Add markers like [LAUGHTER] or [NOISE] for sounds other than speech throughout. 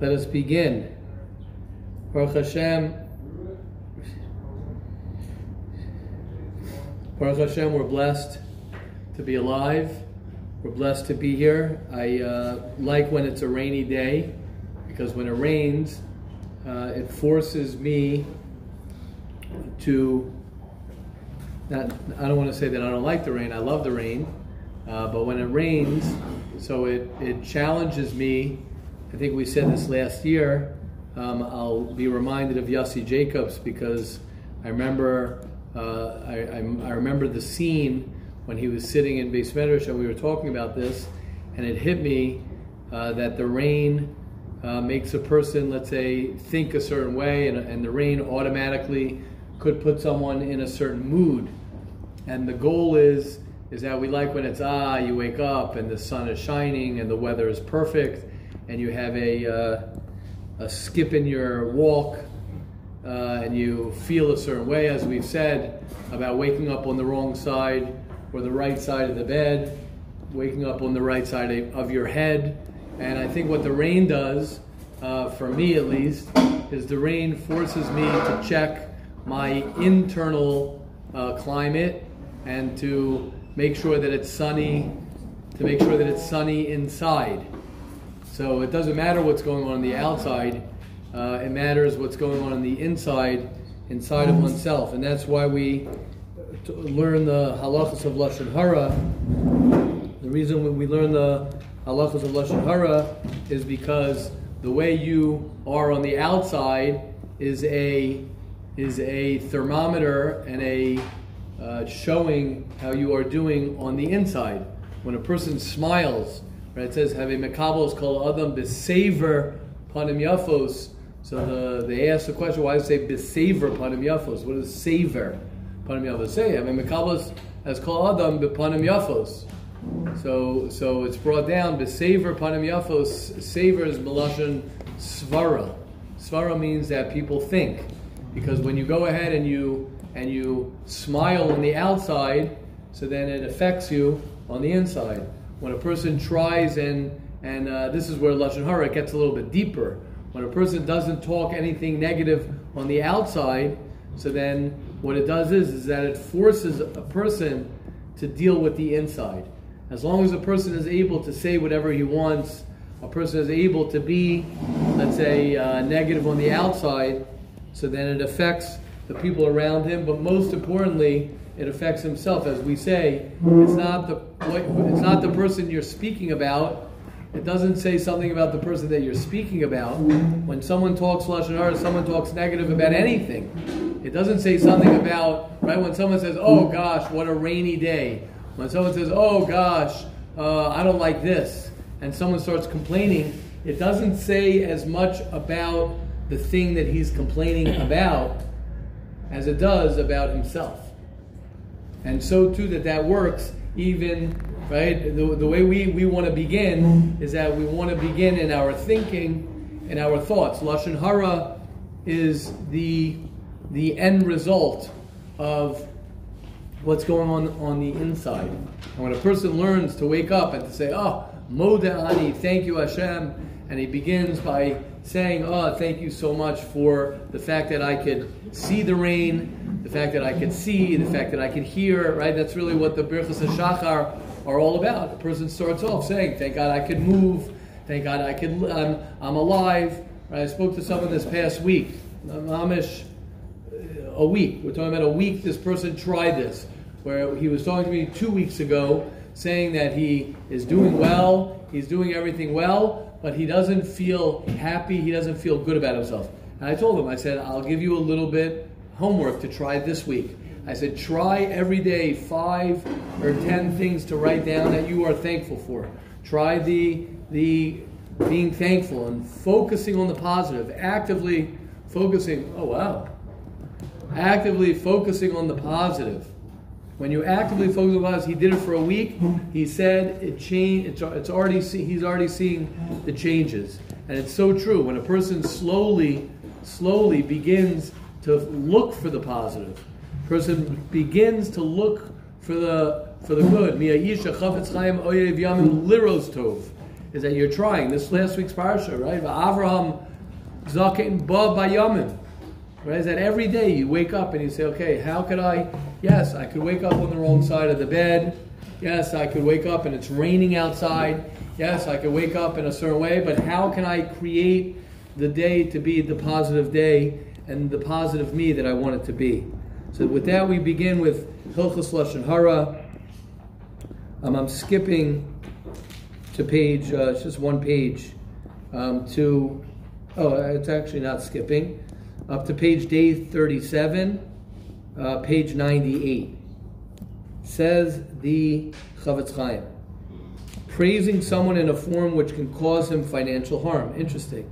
Let us begin. Baruch Hashem. Baruch Hashem, we're blessed to be alive. We're blessed to be here. I uh, like when it's a rainy day because when it rains, uh, it forces me to. Not, I don't want to say that I don't like the rain. I love the rain, uh, but when it rains, so it it challenges me I think we said this last year. Um, I'll be reminded of Yossi Jacobs because I remember uh, I, I, I, remember the scene when he was sitting in Beis Medrash and we were talking about this, and it hit me uh, that the rain uh, makes a person, let's say, think a certain way, and, and the rain automatically could put someone in a certain mood. And the goal is is that we like when it's ah, you wake up and the sun is shining and the weather is perfect and you have a, uh, a skip in your walk uh, and you feel a certain way, as we've said, about waking up on the wrong side or the right side of the bed, waking up on the right side of your head. And I think what the rain does, uh, for me at least, is the rain forces me to check my internal uh, climate and to make sure that it's sunny, to make sure that it's sunny inside. So it doesn't matter what's going on on the outside, uh, it matters what's going on on the inside, inside of oneself. And that's why we learn the halachas of Lashon Hara. The reason we learn the halachas of Lashon Hara is because the way you are on the outside is a is a thermometer and a uh, showing how you are doing on the inside. When a person smiles, Right? It says, "Have a mekabel called adam besaver panim yafos." So the, they ask the question, why does it say besaver panim yafos? What does saver panim yafos say? Have a mekabel as called adam panim yafos. So so it's brought down besaver panim yafos. Saver is melashon svara. Svara means that people think, because when you go ahead and you and you smile on the outside, so then it affects you on the inside when a person tries and and uh, this is where lashon hara gets a little bit deeper. When a person doesn't talk anything negative on the outside, so then what it does is is that it forces a person to deal with the inside. As long as a person is able to say whatever he wants, a person is able to be, let's say, uh, negative on the outside, so then it affects the people around him. But most importantly, it affects himself. As we say, it's not the it's not the person you're speaking about. It doesn't say something about the person that you're speaking about. When someone talks lashon hara, someone talks negative about anything. It doesn't say something about right when someone says, "Oh gosh, what a rainy day." When someone says, "Oh gosh, uh, I don't like this," and someone starts complaining, it doesn't say as much about the thing that he's complaining about as it does about himself. And so too that that works even, right? The, the way we, we want to begin is that we want to begin in our thinking, in our thoughts. Lashon Hara is the, the end result of what's going on on the inside. And when a person learns to wake up and to say, oh, Modeh Ani, thank you Hashem, and he begins by saying, oh, thank you so much for the fact that I could see the rain, the fact that I can see, the fact that I can hear, right? That's really what the Birchas HaShachar are all about. A person starts off saying, thank God I can move, thank God I can, I'm, I'm alive. Right? I spoke to someone this past week, Amish, uh, a week. We're talking about a week this person tried this, where he was talking to me two weeks ago saying that he is doing well, he's doing everything well, but he doesn't feel happy, he doesn't feel good about himself. And I told him, I said, I'll give you a little bit homework to try this week. I said, try every day five or ten things to write down that you are thankful for. Try the the being thankful and focusing on the positive, actively focusing. Oh wow, actively focusing on the positive. When you actively focus on the positive, he did it for a week. He said it changed. It's, it's already see, he's already seeing the changes, and it's so true. When a person slowly, slowly begins to look for the positive. Person begins to look for the for the good. tov is that you're trying. This last week's parsha, right? Avraham zaken ba bayamim. Right? Is that every day you wake up and you say, okay, how could I? Yes, I could wake up on the wrong side of the bed. Yes, I could wake up and it's raining outside. Yes, I could wake up in a certain way, but how can I create the day to be the positive day and the positive me that I want it to be? So with that, we begin with Hilchas Lashon Hara. Um, I'm skipping to page, uh, it's just one page, um, to, oh, it's actually not skipping, up to page day 37, uh, page 98. Says the Chofetz Chaim praising someone in a form which can cause him financial harm. Interesting.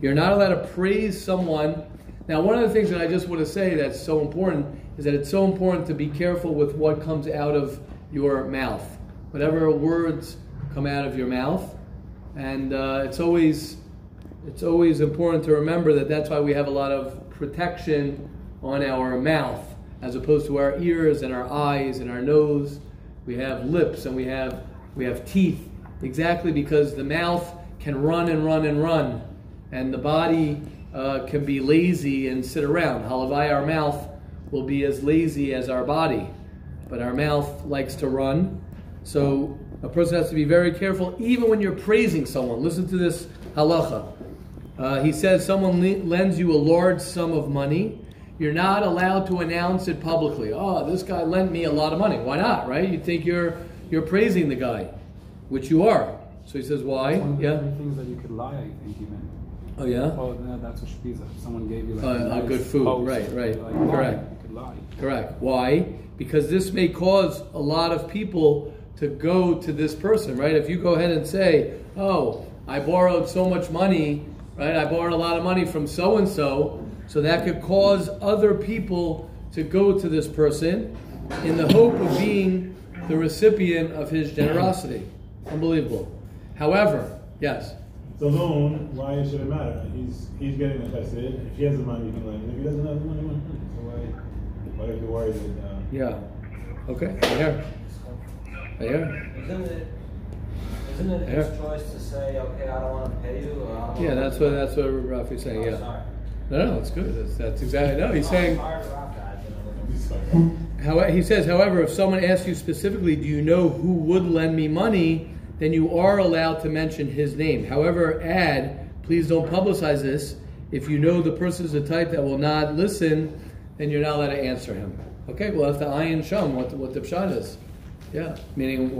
You're not allowed to praise someone. Now, one of the things that I just want to say that's so important is that it's so important to be careful with what comes out of your mouth. Whatever words come out of your mouth. And uh, it's always it's always important to remember that that's why we have a lot of protection on our mouth as opposed to our ears and our eyes and our nose. We have lips and we have we have teeth, exactly because the mouth can run and run and run, and the body uh, can be lazy and sit around. Halavai, our mouth will be as lazy as our body, but our mouth likes to run. So a person has to be very careful, even when you're praising someone. Listen to this halacha. Uh, he says someone le- lends you a large sum of money. You're not allowed to announce it publicly. Oh, this guy lent me a lot of money. Why not, right? You think you're you're praising the guy, which you are. So he says, why? Yeah. things that you could lie, I think. Oh yeah. Oh, no, that's what Shpiza. Someone gave you like Uh, a nice good food, post, right, right. like, Correct. You could lie. Correct. Why? Because this may cause a lot of people to go to this person, right? If you go ahead and say, "Oh, I borrowed so much money, right? I borrowed a lot of money from so and so," so that could cause other people to go to this person in the hope of being the recipient of his generosity. Unbelievable. However, yes. The loan, why should it matter? He's he's getting invested. If he has the money, he can lend him. If he doesn't have the money, he won't lend him. So why why are you worried that? Uh, Yeah. Okay. I hear. I hear. Isn't it, isn't it his Yeah. choice to say, okay, I don't want to pay you, or I don't Yeah, wanna- that's what that's what Rafi's saying. Oh, Yeah. sorry. No, no, it's good. That's, that's exactly no. He's Oh, saying. sorry to rock that, you know, he's like, How, he says, however, if someone asks you specifically, do you know who would lend me money, then you are allowed to mention his name. However, add, please don't publicize this. If you know the person is the type that will not listen, then you're not allowed to answer him. Okay, well, that's the ayin sham, what, what the pshat is. Yeah, meaning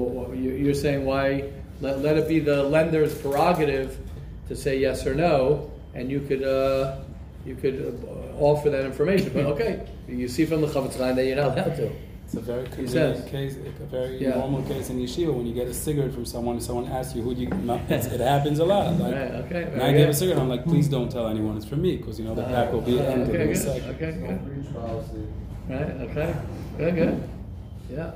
you're saying why, let, let it be the lender's prerogative to say yes or no, and you could, uh, you could uh, offer that information. But okay, you see from the Chaim that you're not allowed to. It's a very says. convenient case, a very Yeah. normal case in yeshiva when you get a cigarette from someone. Someone asks you who do you. no, It happens a lot. Like, Right, okay, And very I give a cigarette. I'm like, please don't tell anyone it's from me because you know the pack will be Uh, ended okay, in a good. second. Okay, good. Right, okay. Good, good. Yeah.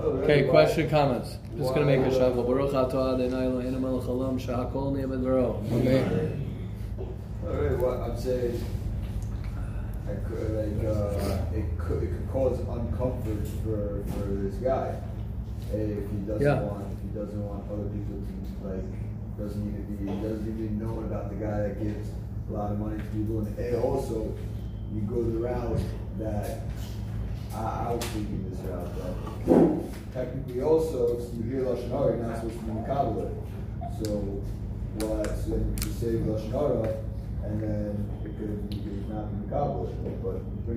Oh. Okay, question, comments. Just gonna make a why, shuffle. Baruch atah Adonai Eloheinu melech haolam shehakol niyeh b'dvaro. Amen. Alright, what I'm saying, I could, like, uh, it could, it could cause uncomfort for, for this guy. If he doesn't Yeah. want, if he doesn't want other people to, like, doesn't need to be, doesn't even know about the guy that gives a lot of money to people. And A, also, you go the route that, I, I was thinking this route, that technically also, if you hear Lashon Hara, you're not supposed to be Makabal it. So, what, so then you say Lashon Hara, and then it could, you could not be it, but.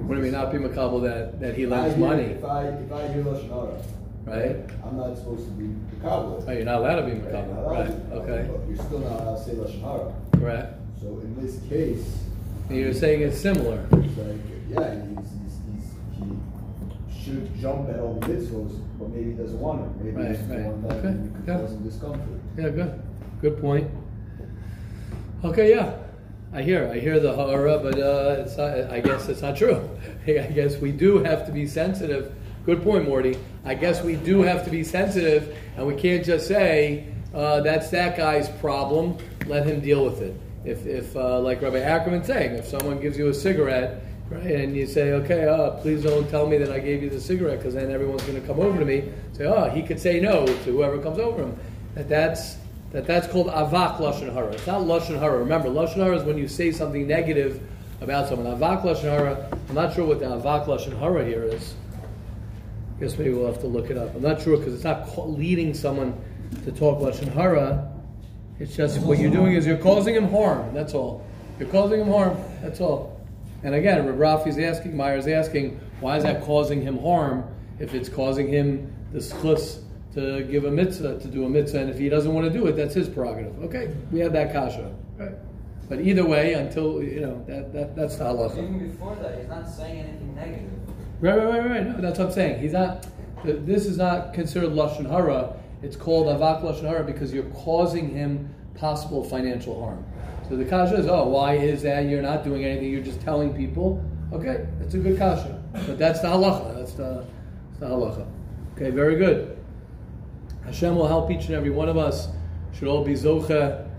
What do we us- not be makabel that, that he I lends hear- money, If I, if I hear Lashon Hara, right? I'm not supposed to be Makabal Oh, you're not allowed to be Right, makabel, not allowed right? to, Okay, But you're still not allowed to say Lashon Hara. correct. So in this case, And You're saying it's similar. it's like, yeah, he's, he's, he's, he should jump at all the mitzvahs, but maybe he doesn't want to. Maybe Right, this is right. one that Okay, could yeah. cause him discomfort. Yeah, good. Good point. Okay, yeah. I hear, I hear the hara, but uh, it's not, I guess it's not true. [LAUGHS] I guess we do have to be sensitive. Good point, Morty. I guess we do have to be sensitive, and we can't just say uh, that's that guy's problem. Let him deal with it. If, if uh, like Rabbi Ackerman's saying, if someone gives you a cigarette, right, and you say, okay, uh, please don't tell me that I gave you the cigarette, because then everyone's going to come over to me. Say, oh, he could say no to whoever comes over him. That that's that that's called avak lashon hara. It's not lashon hara. Remember, lashon hara is when you say something negative about someone. Avak lashon hara. I'm not sure what the avak lashon hara here is. I guess maybe we'll have to look it up. I'm not sure because it's not leading someone to talk lashon hara. It's just what you're doing is you're causing him harm. That's all. You're causing him harm. That's all. And again, Reb Rafi's asking, Meyer's asking, why is that causing him harm if it's causing him the schus to give a mitzvah, to do a mitzvah, and if he doesn't want to do it, that's his prerogative. Okay, we have that kasha. Right. But either way, until, you know, that, that that's the halacha. Even before that, he's not saying anything negative. Right, right, right, right. No, that's what I'm saying. He's not. This is not considered lashon hara. It's called avak lashon hara because you're causing him possible financial harm. So the kasha is, oh, why is that? You're not doing anything. You're just telling people. Okay, that's a good kasha. But that's the halacha. That's the, that's the halacha. Okay, very good. Hashem will help each and every one of us. Should all be zocha.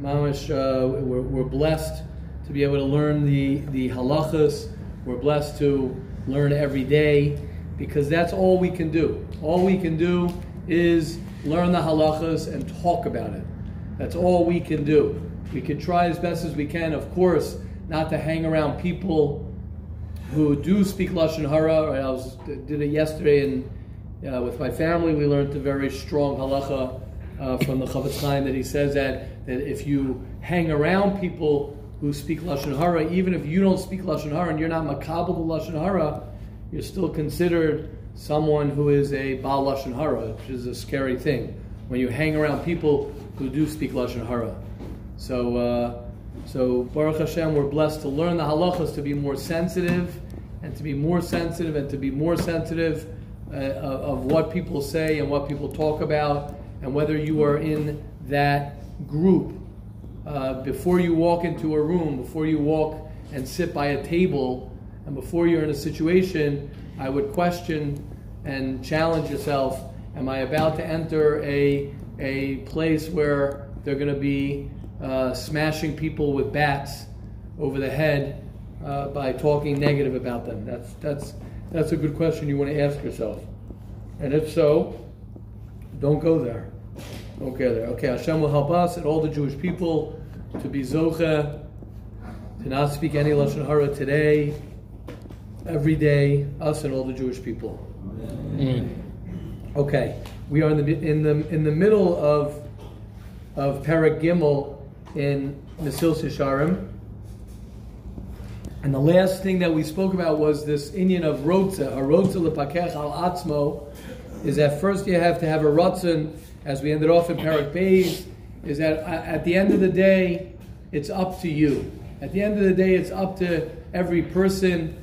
Mamish, uh, we're, we're blessed to be able to learn the, the halachas. We're blessed to learn every day because that's all we can do. All we can do is learn the halachas and talk about it. That's all we can do. We can try as best as we can, of course, not to hang around people who do speak lashon hara. I was did it yesterday, and uh, with my family, we learned a very strong halacha uh, from the Chofetz Chaim that he says that that if you hang around people who speak lashon hara, even if you don't speak lashon hara and you're not makabel to lashon hara, you're still considered someone who is a baal lashon hara, which is a scary thing when you hang around people who do speak lashon hara. So. Uh, so Baruch Hashem, we're blessed to learn the halachas to be more sensitive, and to be more sensitive, and to be more sensitive uh, of, what people say and what people talk about, and whether you are in that group. Uh, before you walk into a room, before you walk and sit by a table, and before you're in a situation, I would question and challenge yourself: Am I about to enter a a place where they're going to be uh, smashing people with bats over the head uh, by talking negative about them? That's that's that's a good question you want to ask yourself. And if so, don't go there. Don't go there. Okay, Hashem will help us and all the Jewish people to be zocha, to not speak any lashon hara today, every day. Us and all the Jewish people. Okay, we are in the in the in the middle of of Perek Gimmel in Mesilas Yesharim. And the last thing that we spoke about was this Indian of Rotza, a Rotza lepakech al atzmo, is that first you have to have a Ratzon, as we ended off in Beis, is that at the end of the day, it's up to you. At the end of the day, it's up to every person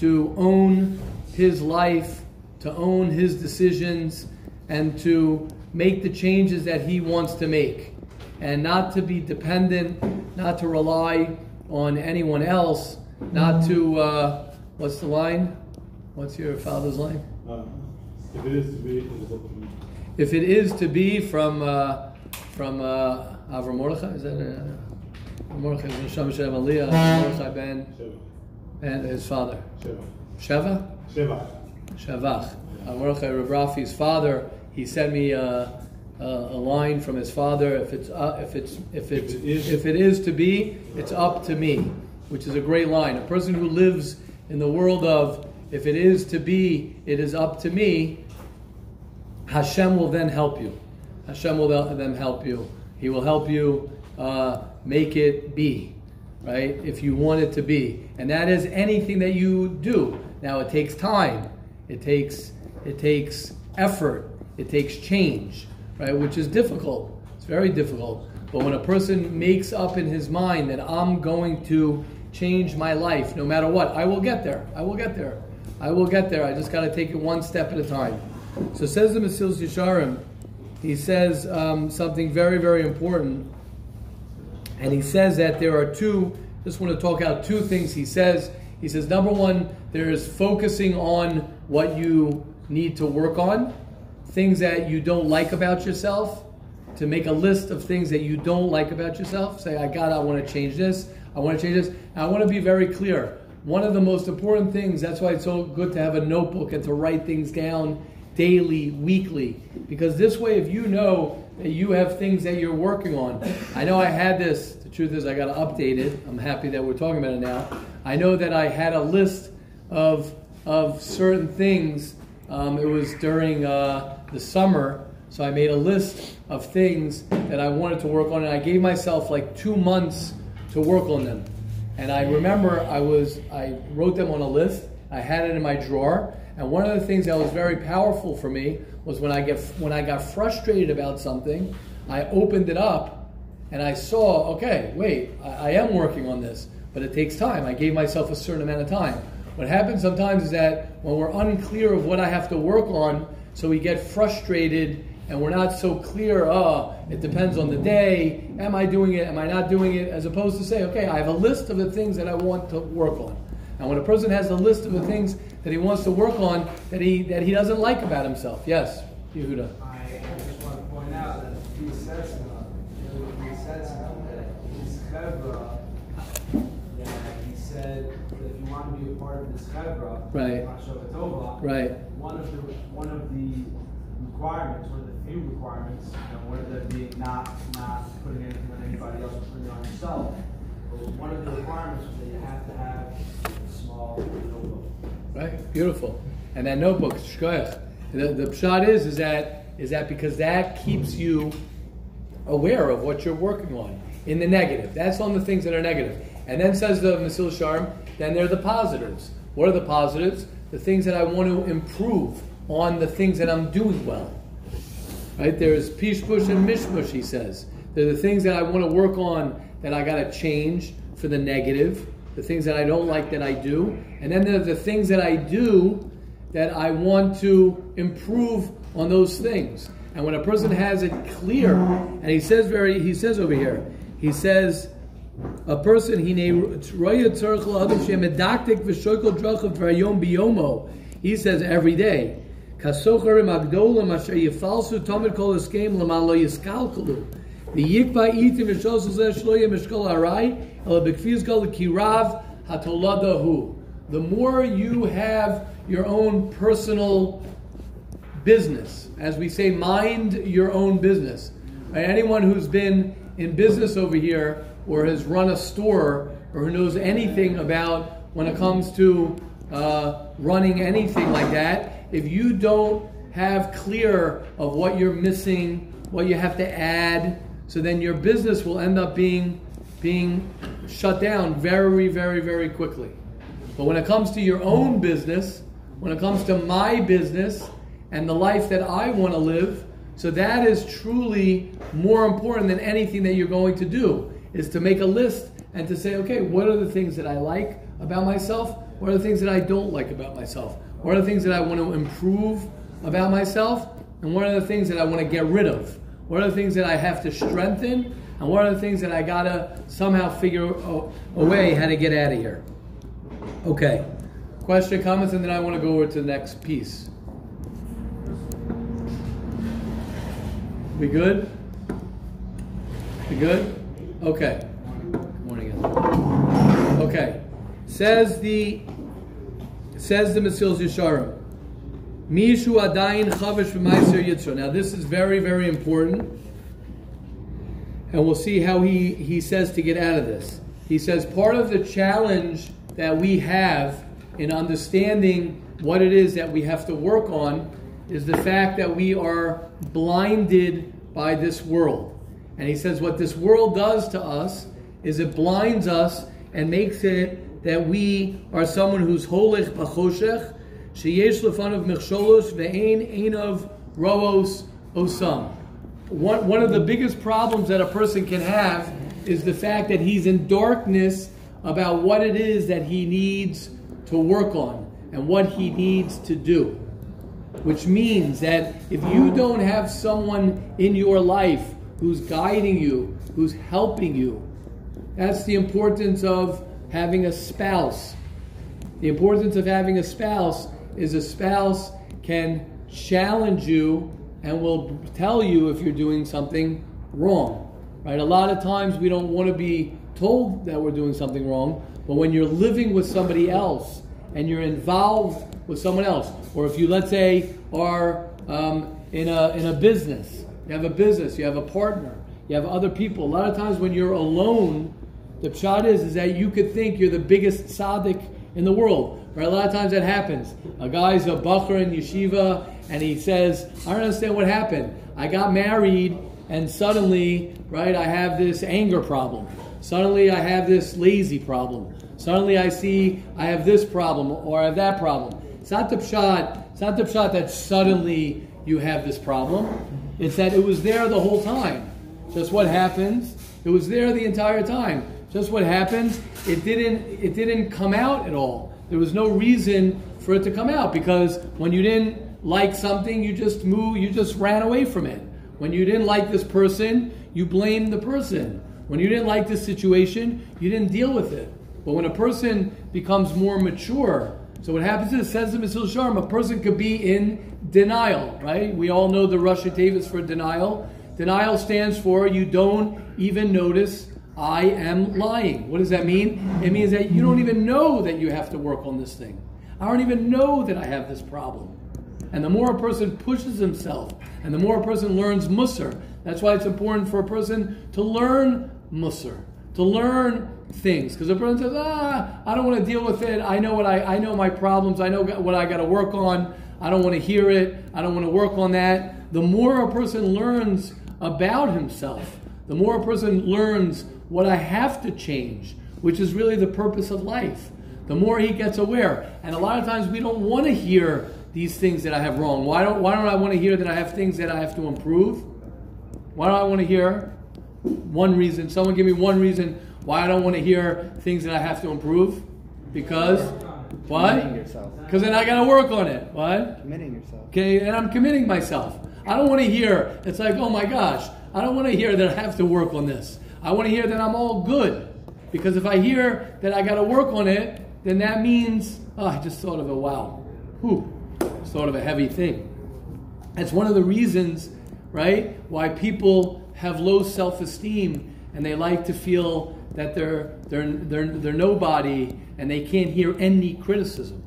to own his life, to own his decisions, and to make the changes that he wants to make and not to be dependent, not to rely on anyone else, not to, uh, what's the line? What's your father's line? Uh, if it is to be, it is up to me. If it is to be from, uh, from uh, Avram Mordechai, is that uh, Mordechai is Neshama Shem Aliyah, Mordechai ben, and his father. Sheva. Sheva? Sheva. Shavach. Uh, Mordechai Rav Rafi's father, he sent me uh, uh, a line from his father. If it's uh, if it's if it's If it is- if it is to be, it's up to me, which is a great line. A person who lives in the world of if it is to be, it is up to me. Hashem will then help you. Hashem will then help you. He will help you uh, make it be, right? If you want it to be, and that is anything that you do. Now it takes time. It takes it takes effort. It takes change, right? Which is difficult. It's very difficult. But when a person makes up in his mind that I'm going to change my life, no matter what, I will get there. I will get there. I will get there. I just got to take it one step at a time. So says the Mesilas Yesharim, he says um, something very, very important. And he says that there are two, just want to talk out two things he says. He says, number one, there is focusing on what you need to work on, things that you don't like about yourself, to make a list of things that you don't like about yourself. Say, I got, I want to change this, I want to change this. I want to be very clear. One of the most important things, that's why it's so good to have a notebook and to write things down daily, weekly, because this way, if you know that you have things that you're working on. I know I had this. The truth is, I got to update it. I'm happy that we're talking about it now. I know that I had a list of of certain things. Um, it was during uh, the summer, so I made a list of things that I wanted to work on, and I gave myself like two months to work on them. And I remember I was I wrote them on a list. I had it in my drawer, and one of the things that was very powerful for me was when I get when I got frustrated about something, I opened it up and I saw, okay, wait, I, I am working on this, but it takes time. I gave myself a certain amount of time. What happens sometimes is that when we're unclear of what I have to work on, so we get frustrated and we're not so clear, oh, it depends on the day. Am I doing it? Am I not doing it? As opposed to say, okay, I have a list of the things that I want to work on. Now, when a person has a list of the things that he wants to work on that he that he doesn't like about himself, yes, Yehuda. I just want to point out that he says, he says that his chevra, that he said that if you want to be a part of this chevra, Right. Right. one of the one of the requirements, of the requirements, know, one of them being not not putting anything on anybody else, putting it on yourself. But one of the requirements was that you have to have a small notebook. Right, beautiful. And that notebook, shkoyach. The, the pshat is is that is that because that keeps you aware of what you're working on in the negative. That's on the things that are negative. And then says the Masil Sharm, then they're the positives. What are the positives? The things that I want to improve on the things that I'm doing well. Right? There's pishpush and mishmush, he says. They're the things that I want to work on that I got to change for the negative, the things that I don't like that I do. And then there's the things that I do that I want to improve on those things. And when a person has it clear, and he says very, he says over here, he says, a person he named he says every day agdolim asher yifalsu tamid kol eskem leman lo v'yikba itim yem eshkol harai kol kirav hatoladahu the more you have your own personal business. As we say, mind your own business. Anyone who's been in business over here or has run a store or who knows anything about when it comes to uh, running anything like that, if you don't have clear of what you're missing, what you have to add, so then your business will end up being being shut down very, very, very quickly. But when it comes to your own business, when it comes to my business and the life that I want to live, so that is truly more important than anything that you're going to do, is to make a list and to say, okay, what are the things that I like about myself? What are the things that I don't like about myself? What are the things that I want to improve about myself? And what are the things that I want to get rid of? What are the things that I have to strengthen? And what are the things that I gotta somehow figure a, a way how to get out of here? Okay. Question, comments, and then I want to go over to the next piece. We good? We good? Okay. Good morning. Okay. Says the says the Mesilas Yesharim. Mishu adayin chavish v'maiser yitzro. Now this is very very important, and we'll see how he he says to get out of this. He says part of the challenge that we have in understanding what it is that we have to work on is the fact that we are blinded by this world. And he says what this world does to us is it blinds us and makes it that we are someone who's holich b'choshech, sheyesh lefanav michsholos ve'ein einav roos osam. One, one of the biggest problems that a person can have is the fact that he's in darkness about what it is that he needs to work on and what he needs to do. Which means that if you don't have someone in your life who's guiding you, who's helping you, that's the importance of having a spouse. The importance of having a spouse is a spouse can challenge you and will tell you if you're doing something wrong. Right? A lot of times we don't want to be told that we're doing something wrong, but when you're living with somebody else and you're involved with someone else, or if you, let's say, are um, in, a, in a business you have a business, you have a partner, you have other people. A lot of times when you're alone, the pshat is, is that you could think you're the biggest tzaddik in the world. Right? A lot of times that happens. A guy's a bacher in yeshiva, and he says, I don't understand what happened. I got married, and suddenly, right, I have this anger problem. Suddenly I have this lazy problem. Suddenly I see I have this problem or I have that problem. It's not the pshat, it's not the pshat that suddenly you have this problem. It's that it was there the whole time. Just what happens, it was there the entire time. Just what happens, it didn't it didn't come out at all. There was no reason for it to come out because when you didn't like something, you just moved, you just ran away from it. When you didn't like this person, you blamed the person. When you didn't like this situation, you didn't deal with it. But when a person becomes more mature, so what happens is, says the Mesil Sharm, a person could be in denial, right? We all know the Roshei Teivos for denial. Denial stands for you don't even notice I am lying. What does that mean? It means that you don't even know that you have to work on this thing. I don't even know that I have this problem. And the more a person pushes himself, and the more a person learns Musar, that's why it's important for a person to learn Musar, to learn things. Because a person says, ah, I don't want to deal with it. I know what I, I know my problems. I know what I got to work on. I don't want to hear it. I don't want to work on that. The more a person learns about himself, the more a person learns what I have to change, which is really the purpose of life. The more he gets aware. And a lot of times we don't want to hear these things that I have wrong. Why don't, why don't I want to hear that I have things that I have to improve? Why don't I want to hear one reason? Someone give me one reason why I don't want to hear things that I have to improve. Because what? Because then I got to work on it. What? Committing yourself. Okay, and I'm committing myself. I don't want to hear. It's like, oh my gosh, I don't want to hear that I have to work on this. I want to hear that I'm all good. Because if I hear that I got to work on it, then that means, oh, I just thought of a wow. Whew, sort of a heavy thing. That's one of the reasons, right, why people have low self esteem and they like to feel that they're, they're, they're, they're nobody and they can't hear any criticism.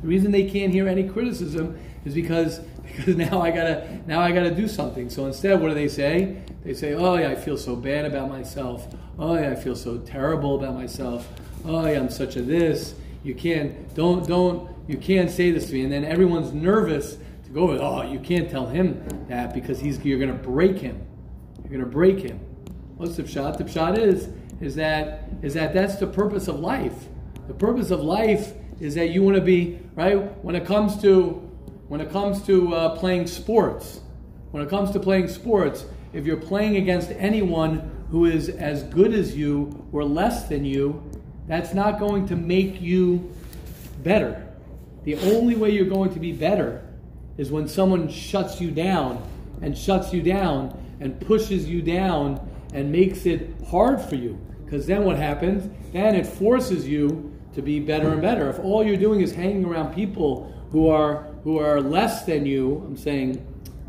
The reason they can't hear any criticism is because [LAUGHS] because now I gotta now I gotta do something. So instead, what do they say? They say, "Oh yeah, I feel so bad about myself. Oh yeah, I feel so terrible about myself. Oh yeah, I'm such a this. You can't don't don't you can't say this to me." And then everyone's nervous to go. Oh, you can't tell him that because he's you're gonna break him. You're gonna break him. What's the pshat? The pshat is is that is that that's the purpose of life. The purpose of life is that you want to be right when it comes to when it comes to uh, playing sports. When it comes to playing sports, if you're playing against anyone who is as good as you or less than you, that's not going to make you better. The only way you're going to be better is when someone shuts you down and shuts you down and pushes you down and makes it hard for you. Because then what happens? Then it forces you to be better and better. If all you're doing is hanging around people who are who are less than you, I'm saying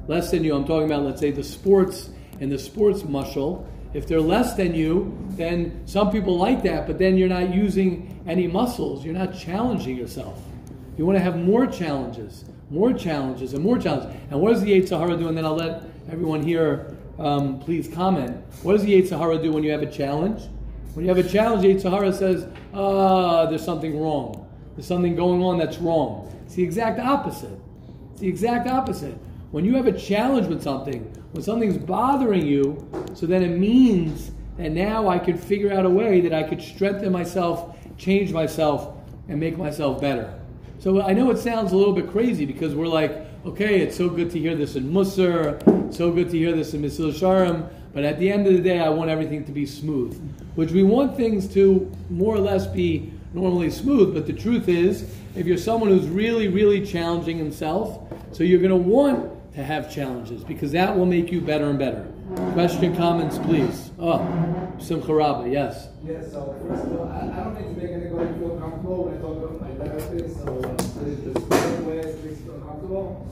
less than you, I'm talking about let's say the sports and the sports muscle. If they're less than you, then some people like that, but then you're not using any muscles. You're not challenging yourself. You want to have more challenges, more challenges, and more challenges. And what does the Yetzer Hara do? And then I'll let everyone here um, please comment. What does the Yetzer Hara do when you have a challenge? When you have a challenge, Yetzer Hara says, ah, there's something wrong. There's something going on that's wrong. It's the exact opposite. It's the exact opposite. When you have a challenge with something, when something's bothering you, so then it means that now I could figure out a way that I could strengthen myself, change myself, and make myself better. So I know it sounds a little bit crazy because we're like, okay, it's so good to hear this in Musar, so good to hear this in Mesil Sharm, but at the end of the day, I want everything to be smooth. Which we want things to more or less be normally smooth, but the truth is, if you're someone who's really, really challenging himself, so you're going to want to have challenges because that will make you better and better. Question, comments, please. Oh, Simcha Rabba, yes. Yeah, so first of all, I, I don't need to make anybody feel comfortable when I talk about my therapist, so uh, there's different ways to make feel comfortable.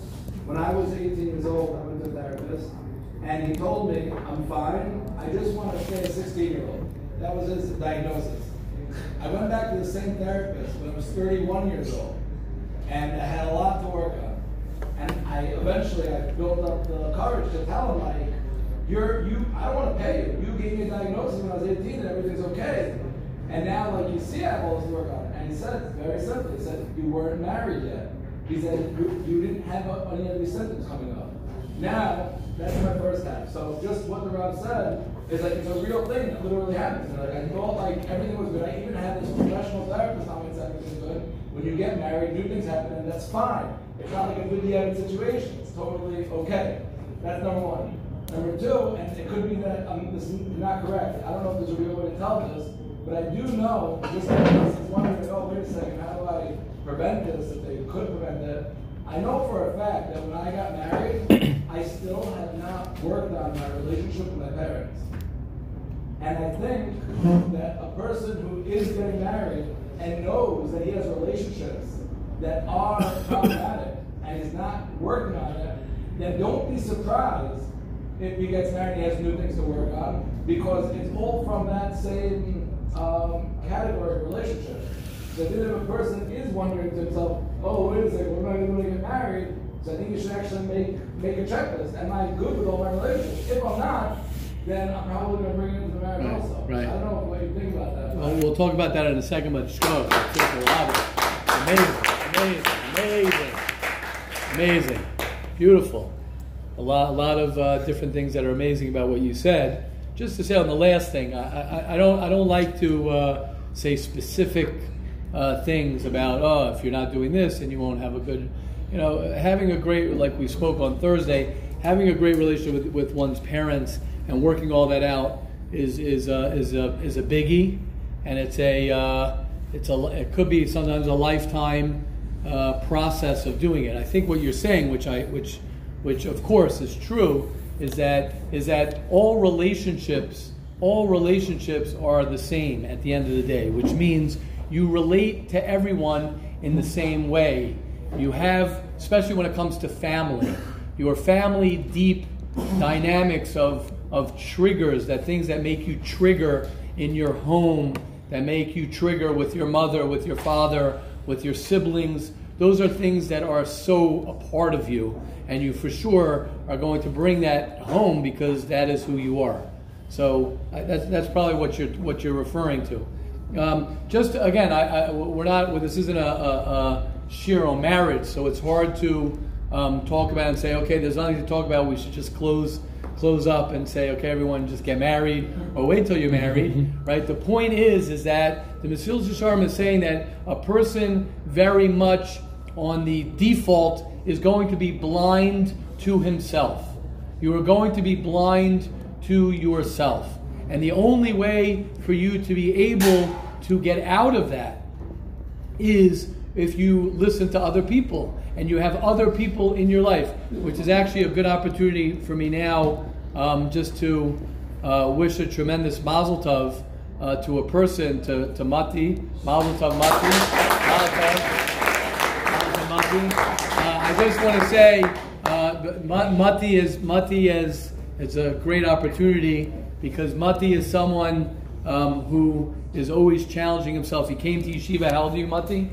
When I was 18 years old, I went to a therapist, and he told me, I'm fine, I just want to stay a 16 year old. That was his diagnosis. I went back to the same therapist when I was 31 years old, and I had a lot to work on. And I eventually I built up the courage to tell him like, you're you I don't want to pay you. You gave me a diagnosis when I was 18 and everything's okay. And now like you see I have all this work on. it. And he said very simply, He said you weren't married yet. He said you, you didn't have any of these symptoms coming up. Now, that's my first half. So just what the Rob said is like it's a real thing that literally happens. And like I thought like everything was good. I even had this professional therapist tell me it's everything's good. When you get married, new things happen, and that's fine. It's not like a Yemen situation. It's totally okay. That's number one. Number two, and it could be that um, this is not correct. I don't know if there's a real way to tell this, but I do know, this is wondering, oh, wait a second, how do I prevent this if they could prevent it? I know for a fact that when I got married, I still had not worked on my relationship with my parents. And I think that a person who is getting married and knows that he has relationships that are problematic and is not working on it, then don't be surprised if he gets married and he has new things to work on because it's all from that same um, category of relationship. So then if a person is wondering to himself, oh, wait a second, when am I going to get married? So I think you should actually make make a checklist. Am I good with all my relationships? If I'm not, then I'm probably going to bring it into the marriage Right, also. right. I don't know what you think about that. Well, we'll talk about that in a second, but amazing, amazing, amazing, amazing, beautiful. A lot, a lot of uh, different things that are amazing about what you said. Just to say on the last thing, I, I, I don't, I don't like to uh, say specific uh, things about, oh, if you're not doing this, then you won't have a good, you know, having a great, like we spoke on Thursday, having a great relationship with, with one's parents and working all that out is is uh, is a is a biggie, and it's a uh, it's a it could be sometimes a lifetime uh, process of doing it. I think what you're saying, which I which which of course is true, is that is that all relationships all relationships are the same at the end of the day, which means you relate to everyone in the same way. You have, especially when it comes to family, your family deep dynamics of, of triggers, that things that make you trigger in your home, that make you trigger with your mother, with your father, with your siblings. Those are things that are so a part of you, and you for sure are going to bring that home because that is who you are. So that's, that's probably what you're what you're referring to. Um, just again, I, I, we're not. Well, this isn't a, a, a sheer on marriage, so it's hard to um, talk about and say, okay, there's nothing to talk about. We should just close close up and say, okay, everyone, just get married or wait till you're married, [LAUGHS] right? The point is, is that the Mesilas Yesharim is saying that a person very much on the default is going to be blind to himself. You are going to be blind to yourself. And the only way for you to be able to get out of that is if you listen to other people and you have other people in your life, which is actually a good opportunity for me now um, just to uh, wish a tremendous mazel tov uh, to a person, to, to Mati. Mazel tov, Mati. Uh, I just want to say, uh, Mati is Mati is is a great opportunity because Mati is someone um, who is always challenging himself. He came to yeshiva. How old are you, Mati?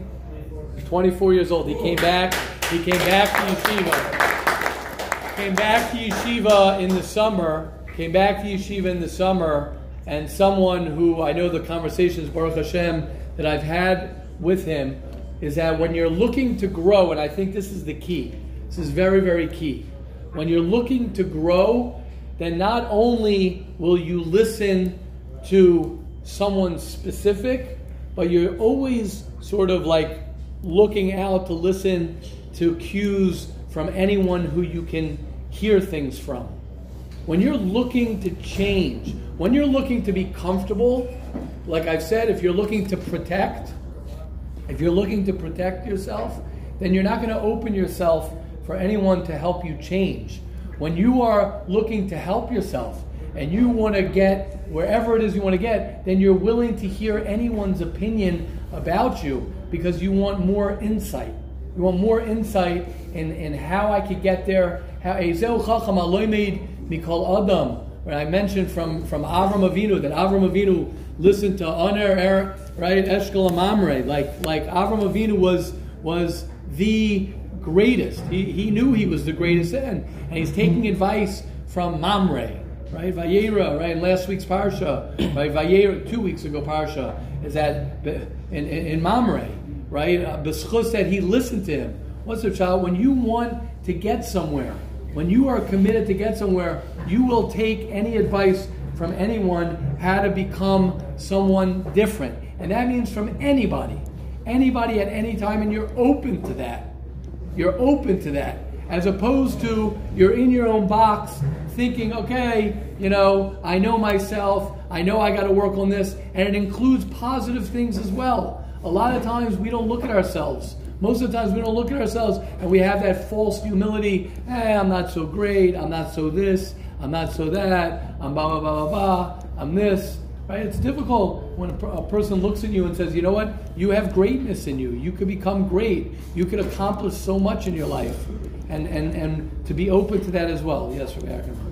24 years old. He came back. He came back to yeshiva. Came back to yeshiva in the summer. Came back to yeshiva in the summer, and someone who I know the conversations Baruch Hashem that I've had with him is that when you're looking to grow, and I think this is the key. This is very very key. When you're looking to grow, then not only will you listen to someone specific, but you're always sort of like looking out to listen to cues from anyone who you can hear things from. When you're looking to change, when you're looking to be comfortable, like I've said, if you're looking to protect, if you're looking to protect yourself, then you're not going to open yourself for anyone to help you change. When you are looking to help yourself and you want to get wherever it is you want to get, then you're willing to hear anyone's opinion about you because you want more insight. You want more insight in, in how I could get there. How Mikol Adam. When I mentioned from, from Avram Avinu that Avram Avinu listened to Aner Er, right, Eshkol Mamre. Like like Avram Avinu was was the greatest. He, he knew he was the greatest then. And he's taking advice from Mamre, right? Vayera, right? Last week's Parsha, right? Vayera, two weeks ago Parsha, is that in, in, in Mamre, right? Uh, B'schus said he listened to him. What's the child? When you want to get somewhere, when you are committed to get somewhere, you will take any advice from anyone how to become someone different. And that means from anybody. Anybody at any time, and you're open to that. You're open to that. As opposed to you're in your own box thinking, okay, you know, I know myself, I know I got to work on this, and it includes positive things as well. A lot of times we don't look at ourselves. Most of the times we don't look at ourselves and we have that false humility. Hey, I'm not so great. I'm not so this. I'm not so that. I'm blah, blah, blah, blah, blah. I'm this. Right? It's difficult when a, a person looks at you and says, you know what? You have greatness in you. You could become great. You could accomplish so much in your life. And, and, and to be open to that as well. Yes, Ackerman.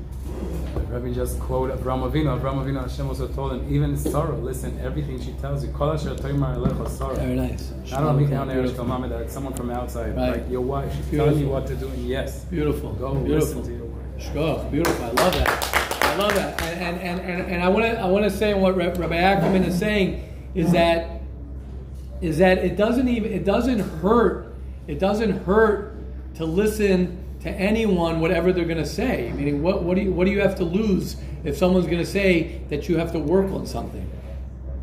Rabbi just quote Avraham Avinu. Avraham Avinu Hashem also told him, even Sarah, listen, everything she tells you. Kol asher toimar elecha Sarah. Very nice. Not only down there, that someone from outside, Right. like your wife, she's Beautiful. telling you what to do, and yes, Beautiful. go Beautiful. listen to your wife. Shkoyach, beautiful. I love that. I love that. And and, and, and I want to I want to say what Rabbi Ackerman is saying is that is that it doesn't even it doesn't hurt it doesn't hurt to listen to anyone whatever they're going to say. Meaning, what what do you what do you have to lose if someone's going to say that you have to work on something?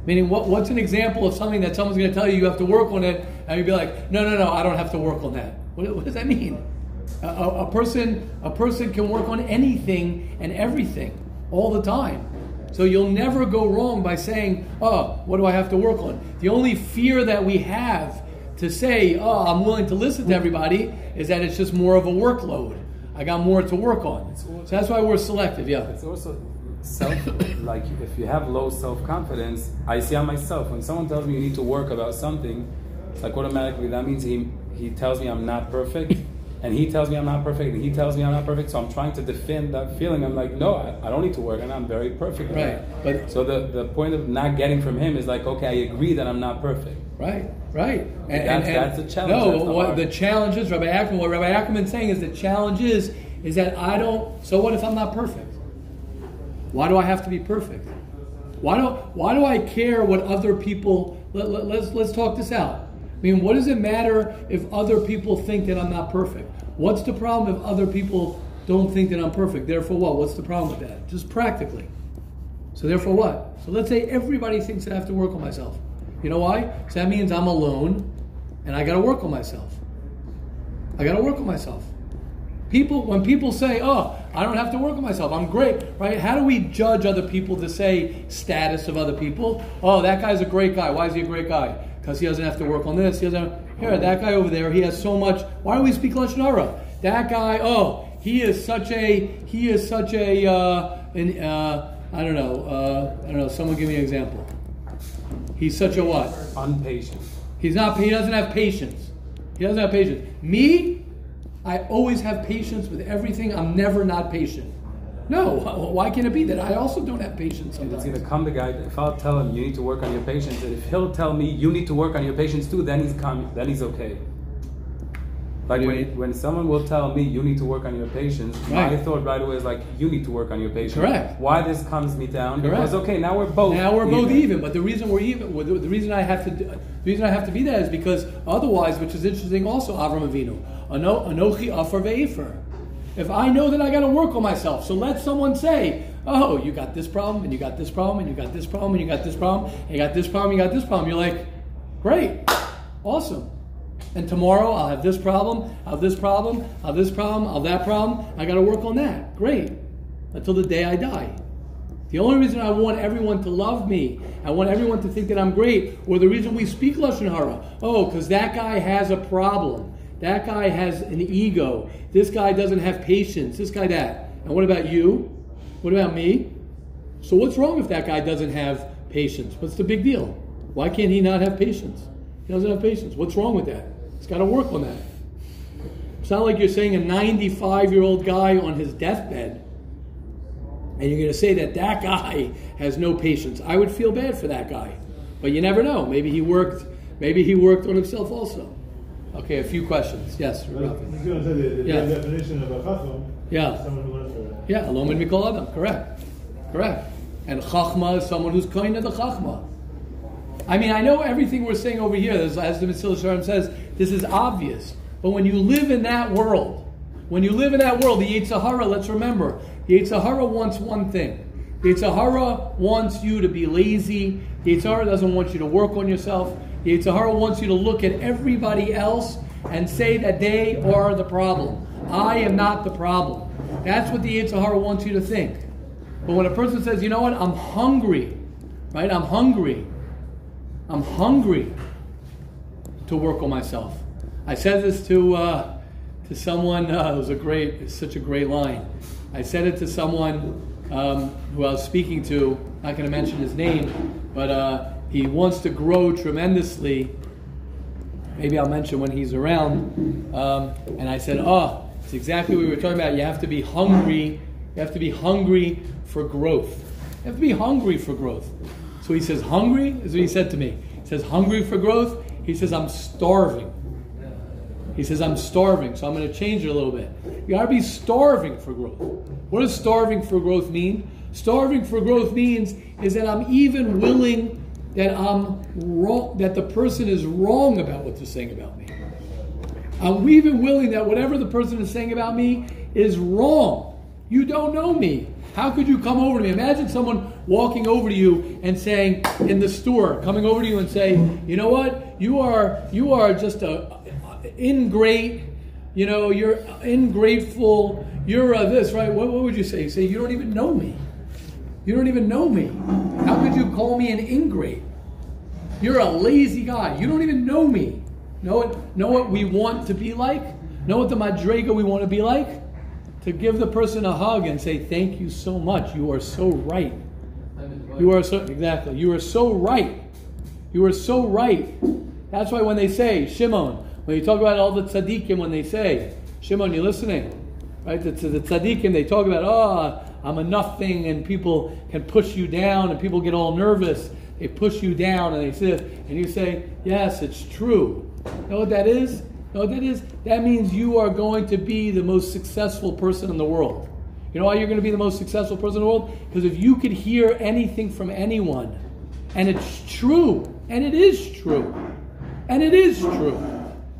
Meaning, what, what's an example of something that someone's going to tell you you have to work on it, and you'd be like, no, no, no, I don't have to work on that. What, what does that mean? A, a, a person, a person can work on anything and everything all the time. So you'll never go wrong by saying, oh, what do I have to work on? The only fear that we have to say, oh, I'm willing to listen to everybody, is that it's just more of a workload. I got more to work on. So that's why we're selective, yeah. It's also self, like if you have low self confidence, I see on myself when someone tells me you need to work about something, it's like automatically that means he he tells me I'm not perfect, and he tells me I'm not perfect, and he tells me I'm not perfect. So I'm trying to defend that feeling. I'm like, no, I, I don't need to work, and I'm very perfect. Right, but- so the the point of not getting from him is like, okay, I agree that I'm not perfect. Right, right. And, That's- that's the challenge, No, what hard- the challenge is, Rabbi Ackerman, what Rabbi Ackerman's saying is the challenge is, is that I don't, so what if I'm not perfect? Why do I have to be perfect? Why do, why do I care what other people, let, let, let's, let's talk this out. I mean, what does it matter if other people think that I'm not perfect? What's the problem if other people don't think that I'm perfect? Therefore, what? What's the problem with that? Just practically. So therefore what? So let's say everybody thinks that I have to work on myself. You know why? So that means I'm alone and I gotta work on myself. I gotta work on myself. People when people say, Oh, I don't have to work on myself, I'm great, right? How do we judge other people to say status of other people? Oh, that guy's a great guy. Why is he a great guy? Because he doesn't have to work on this, he doesn't here, that guy over there, he has so much why do we speak Lashon? That guy, oh, he is such a he is such a uh, an, uh, I don't know, uh, I don't know, someone give me an example. He's such a what? Unpatient. He's not. He doesn't have patience. He doesn't have patience. Me, I always have patience with everything. I'm never not patient. No, why can't it be that I also don't have patience And it's gonna come the guy. If I'll tell him you need to work on your patience, and if he'll tell me you need to work on your patience too, then he's calm. Then he's okay. Like You when, when someone will tell me you need to work on your patience, my thought right away is like you need to work on your patience. Correct. Why this calms me down? Correct. Because okay, now we're both. Now we're both even, but the reason we're even, well, the, the reason I have to, the reason I have to be that is because otherwise, which is interesting, also Avram Avinu, Ano- Anochi Afar Ve'efer. If I know that I got to work on myself, so let someone say, "Oh, you got this problem, and you got this problem, and you got this problem, and you got this problem, and you got this problem, you got this problem." You're like, "Great, awesome." And tomorrow I'll have this problem, I'll have this problem, I'll have this problem, I'll have that problem. I got to work on that. Great, until the day I die. The only reason I want everyone to love me, I want everyone to think that I'm great, or the reason we speak Lashon Hara, oh, because that guy has a problem. That guy has an ego. This guy doesn't have patience. This guy that. And what about you? What about me? So what's wrong if that guy doesn't have patience? What's the big deal? Why can't he not have patience? He doesn't have patience. What's wrong with that? He's got to work on that. It's not like you're saying a 95 year old guy on his deathbed and you're going to say that that guy has no patience. I would feel bad for that guy, but you never know. Maybe he worked. Maybe he worked on himself also. Okay, a few questions. Yes, Well, I Rafi. going to say the, the Yeah. definition of a chacham. Yeah. is Someone who learns for that. Yeah, Alomin Mikol Adam, correct. Correct. And Chachma is someone who's kind of the Chachma. I mean, I know everything we're saying over here, as as the Mesilas Yesharim says, this is obvious. But when you live in that world, when you live in that world, the Yetzer Hara, let's remember, the Yetzer Hara wants one thing. The Yetzer Hara wants you to be lazy. The Yetzer Hara doesn't want you to work on yourself. The Yetzer Hara wants you to look at everybody else and say that they are the problem. I am not the problem. That's what the Yetzer Hara wants you to think. But when a person says, you know what, I'm hungry, right? I'm hungry. I'm hungry to work on myself. I said this to uh, to someone. Uh, it was a great, it's such a great line. I said it to someone um, who I was speaking to. Not going to mention his name, but uh, he wants to grow tremendously. Maybe I'll mention when he's around. Um, and I said, "Oh, it's exactly what we were talking about. You have to be hungry. You have to be hungry for growth. You have to be hungry for growth." So he says, "Hungry," is what he said to me. He says, "Hungry for growth." He says, "I'm starving." He says, I'm starving, so I'm going to change it a little bit. You got to be starving for growth. What does starving for growth mean? Starving for growth means is that I'm even willing that I'm wrong, that the person is wrong about what they're saying about me. I'm even willing that whatever the person is saying about me is wrong. You don't know me. How could you come over to me? Imagine someone walking over to you and saying in the store, coming over to you and say, "You know what? You are you are just a ingrate. You know, you're ingrateful. You're uh, this, right? What, what would you say? You say you don't even know me. You don't even know me. How could you call me an ingrate? You're a lazy guy. You don't even know me. Know what? Know what we want to be like? Know what the madrega we want to be like? To give the person a hug and say, "Thank you so much. You are so right. You are so exactly. You are so right. You are so right." That's why when they say Shimon, when you talk about all the tzaddikim, when they say Shimon, you're listening, right? The, the tzaddikim, they talk about, oh, I'm a nothing, and people can push you down, and people get all nervous. They push you down, and they sit, and you say, yes, it's true. You know what that is? What that is? That means you are going to be the most successful person in the world. You know why you're going to be the most successful person in the world? Because if you could hear anything from anyone, and it's true, and it is true, and it is true.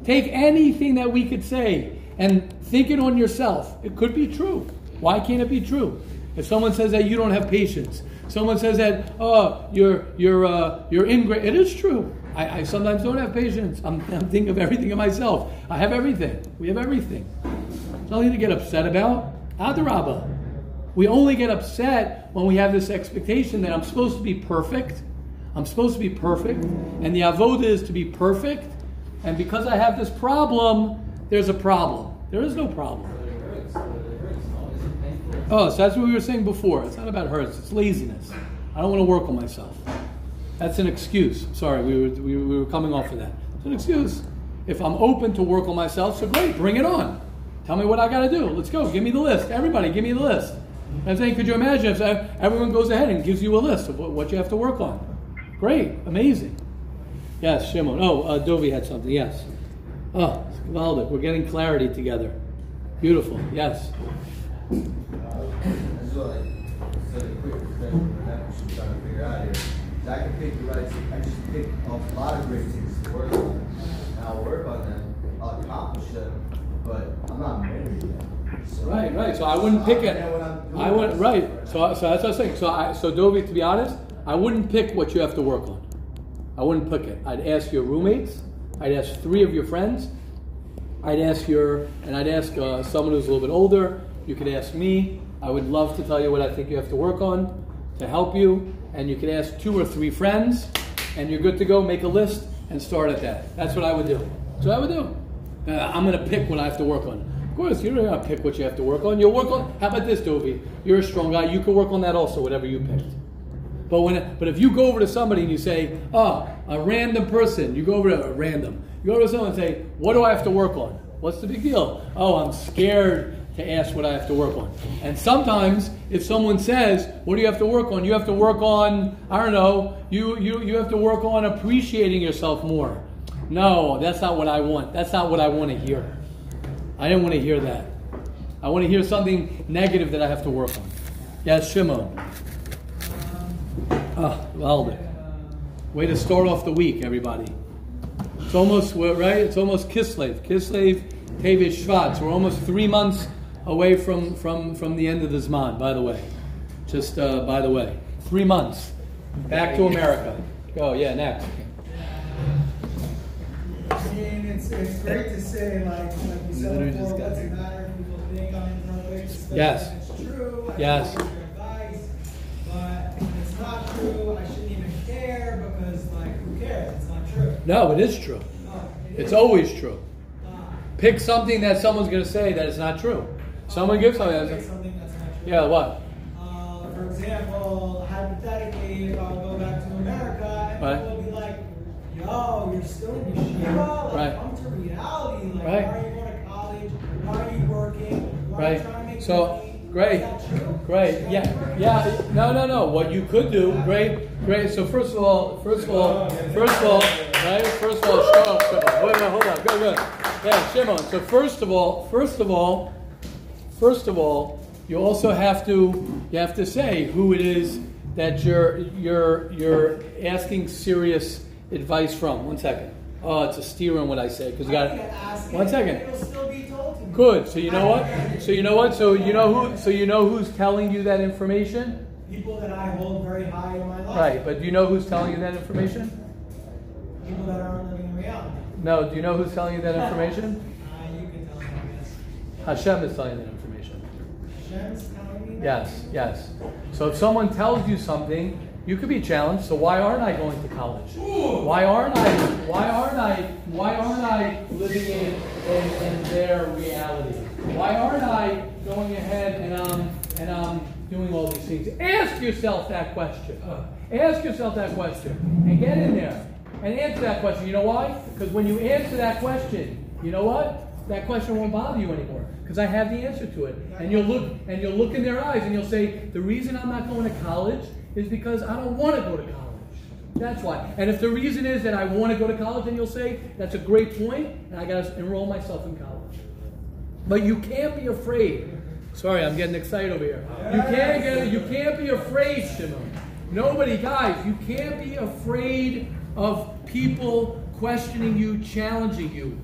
Take anything that we could say and think it on yourself. It could be true. Why can't it be true? If someone says that you don't have patience, someone says that oh you're you're uh, you're ingrate. It is true. I, I sometimes don't have patience. I'm, [LAUGHS] I'm thinking of everything of myself. I have everything. We have everything. It's nothing to get upset about. Adarabba. We only get upset when we have this expectation that I'm supposed to be perfect. I'm supposed to be perfect, and the avoda is to be perfect. And because I have this problem, there's a problem. There is no problem. Oh, so that's what we were saying before. It's not about hurts. It's laziness. I don't want to work on myself. That's an excuse. Sorry, we were, we, we were coming off of that. It's an excuse. If I'm open to work on myself, so great, bring it on. Tell me what I got to do. Let's go. Give me the list. Everybody, give me the list. I'm saying, could you imagine if everyone goes ahead and gives you a list of what, you have to work on? Great, amazing. Yes, Shimon. Oh, uh, Dovi had something. Yes. Oh, Valdik, we're getting clarity together. Beautiful. Yes. I can pick the right, I just pick a lot of great things to work on. And I'll work on them, I'll accomplish them, but I'm not married yet. So- Right, right. So I wouldn't pick it. I wouldn't. Right. So, so that's what I'm saying. So, I, so Dovi, to be honest, I wouldn't pick what you have to work on. I wouldn't pick it. I'd ask your roommates. I'd ask three of your friends. I'd ask your, and I'd ask uh, someone who's a little bit older. You could ask me. I would love to tell you what I think you have to work on to help you. And you could ask two or three friends, and you're good to go. Make a list and start at that. That's what I would do. So I would do. Uh, I'm going to pick what I have to work on. Of course, you're not going to pick what you have to work on. You'll work on. How about this, Dovi? You're a strong guy. You can work on that also, whatever you picked. But when, but if you go over to somebody and you say, "Oh, a random person," you go over to a random. You go over to someone and say, "What do I have to work on? What's the big deal?" Oh, I'm scared to ask what I have to work on. And sometimes, if someone says, "What do you have to work on?" You have to work on, I don't know, you you you have to work on appreciating yourself more. No, that's not what I want. That's not what I want to hear. I didn't want to hear that. I want to hear something negative that I have to work on. Yes, Shimon. Ah, Valder. Way to start off the week, everybody. It's almost right. It's almost Kislev. Kislev, Tevish, Shvat. We're almost three months away from from from the end of the Zman. By the way, just uh, by the way, three months. Back to America. Go. [LAUGHS] Yeah. Next. I mean, it's, it's great to say, like, like you Literally said just before, got what's here. the matter if people think I'm imperfect, especially Yes. it's true. I Yes. should your advice, but when it's not true, I shouldn't even care because, like, who cares? It's not true. No, it is true. Oh, it It's is. always true. Ah. Pick something that someone's going to say that is not true. Someone gives something. That's, something that's not true. yeah. What? Uh, for example, hypothetically, if I go back to America, Right. people would be like, yo, you're still in yeshiva? Like, Right. come to reality. Like, Right. why are you going to college? Why are you working? Why are you Right. trying to make So money? great, Is that true? great. Yeah, yeah. No, no, no. What you could do, great, great. So first of all, first of all, first of all, right? First of all, Shimon. Wait, wait, hold on. Go, go. Yeah, Shimon. So first of all, first of all, first of all, you also have to you have to say who it is that you're you're you're asking serious advice from. One second. Oh, it's a steer on what I say because you got. One second. It'll still be told to me. Good. So you know what? So you know what? So you know who? So you know who's telling you that information? People that I hold very high in my life. Right. But do you know who's telling you that information? People that aren't living in reality. No. Do you know who's telling you that information? [LAUGHS] Uh, you can tell me, I guess. Hashem is telling you that information. Hashem's telling me that? Yes. Yes. So if someone tells you something, you could be challenged. So why aren't I going to college? Why aren't I? Why aren't I? Why aren't I living in, in, in their reality? Why aren't I going ahead and um and um doing all these things? Ask yourself that question. Ask yourself that question and get in there and answer that question. You know why? Because when you answer that question, you know what? That question won't bother you anymore because I have the answer to it. And you'll look and you'll look in their eyes and you'll say, the reason I'm not going to college is because I don't want to go to college. That's why. And if the reason is that I want to go to college, then you'll say, that's a great point, and I got to enroll myself in college. But you can't be afraid. Sorry, I'm getting excited over here. You can't get you can't be afraid, Shimon. Nobody, guys, you can't be afraid of people questioning you, challenging you.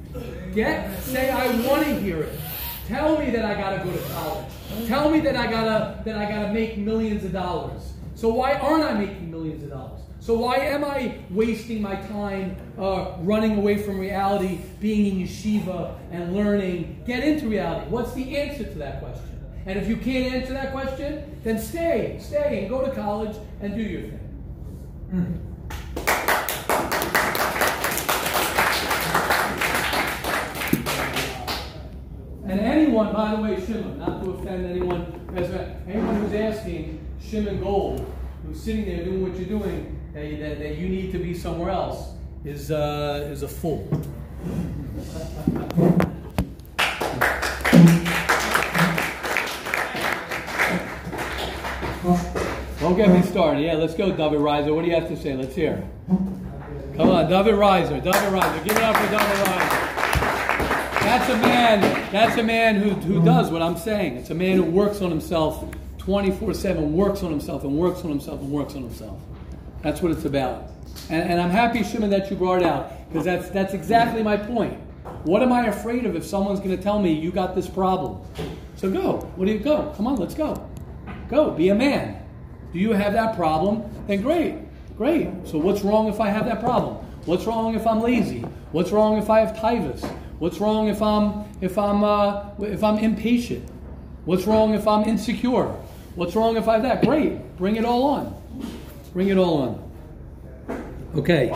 Get say I want to hear it. Tell me that I gotta go to college. Tell me that I gotta that I gotta make millions of dollars. So why aren't I making millions of dollars? So why am I wasting my time uh, running away from reality, being in yeshiva and learning? Get into reality. What's the answer to that question? And if you can't answer that question, then stay, stay, and go to college and do your thing. And anyone, by the way, Shimon, not to offend anyone, anyone who's asking Shimon Gold, who's sitting there doing what you're doing, that, that, that you need to be somewhere else, is uh, is a fool. Don't get me started. Yeah, let's go, David Reiser. What do you have to say? Let's hear. Come on, David Reiser. David Reiser. Give it up for David Reiser. That's a man. That's a man who, who does what I'm saying. It's a man who works on himself 24/7. Works on himself and works on himself and works on himself. That's what it's about. And, and I'm happy, Shimon, that you brought it out because that's that's exactly my point. What am I afraid of if someone's going to tell me you got this problem? So go. What do you go? Come on, let's go. Go. Be a man. Do you have that problem? Then great. Great. So what's wrong if I have that problem? What's wrong if I'm lazy? What's wrong if I have tivus? What's wrong if I'm if I'm uh, if I'm impatient? What's wrong if I'm insecure? What's wrong if I have that? Great. Bring it all on. Bring it all on. Okay.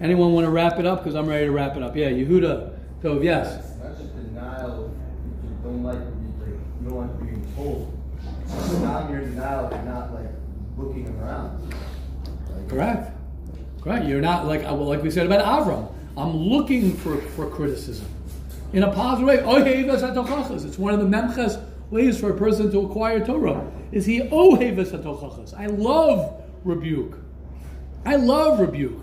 Anyone want to wrap it up? Because I'm ready to wrap it up. Yeah, Yehuda. Tov, yes. Not just denial, you don't like, like, you don't want being told. It's not mere denial, you're not like looking around. Like, Correct. Correct. You're not like like we said about Avram. I'm looking for, for criticism in a positive way. It's one of the memchas ways for a person to acquire Torah. Is he? I love rebuke. I love rebuke.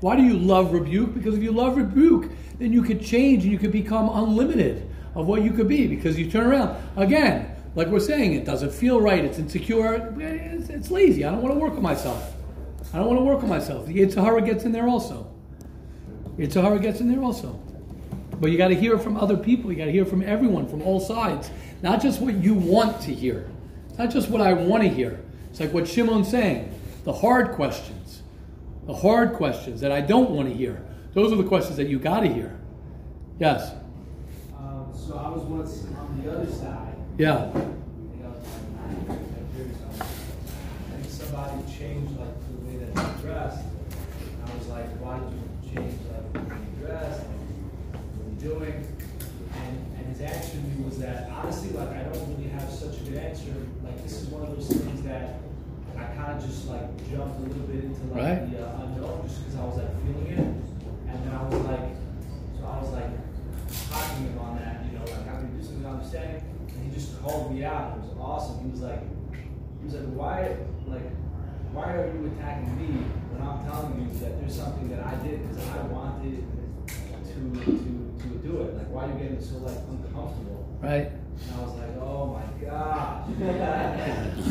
Why do you love rebuke? Because if you love rebuke, then you could change and you could become unlimited of what you could be because you turn around. Again, like we're saying, it doesn't feel right, it's insecure, it's, it's lazy. I don't want to work on myself. I don't want to work on myself. The Yetzer Hara gets in there also. Yetzer Hara gets in there also. But you got to hear from other people. You got to hear from everyone, from all sides. Not just what you want to hear. It's not just what I want to hear. It's like what Shimon's saying. The hard questions. The hard questions that I don't want to hear. Those are the questions that you got to hear. Yes. Um, so I was once on the other side. Yeah. You know, like, years ago, and somebody changed like the way that you dressed. And I was like, why did you change like the way you dress? Like, what are you doing? And, and his answer to me was that honestly, like I don't really have such a good answer. Like this is one of those things that I kind of just like jumped a little bit into like Right. the uh, unknown just because I was like feeling it. And then I was like, so I was like talking him on that, you know, like how do you do something understanding? And he just called me out. It was awesome. He was like, he was like, why, like, why are you attacking me when I'm telling you that there's something that I did because I wanted to to to do it? Like, why are you getting so like uncomfortable? Right. And I was like, oh my gosh.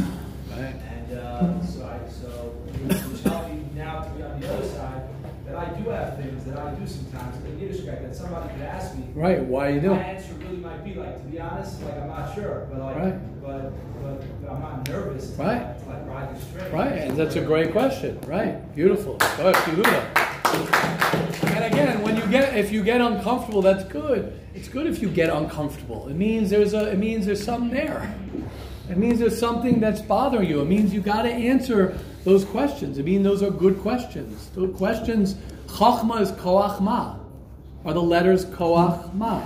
[LAUGHS] [LAUGHS] Right. And uh, so I so which helped me now to be on the other side that I do have things that I do sometimes in Yiddish that somebody could ask me. Right. Why are you My doing? answer really might be like, to be honest, like I'm not sure, but like, Right. but, but but I'm not nervous. Right. To like the string. Right, and that's a great question. Right, beautiful. Go ahead, Yehuda. And again, when you get if you get uncomfortable, that's good. It's good if you get uncomfortable. It means there's a it means there's something there. It means there's something that's bothering you. It means you got to answer those questions. I mean, those are good questions. The questions, chachma is koach ma, are the letters koach ma.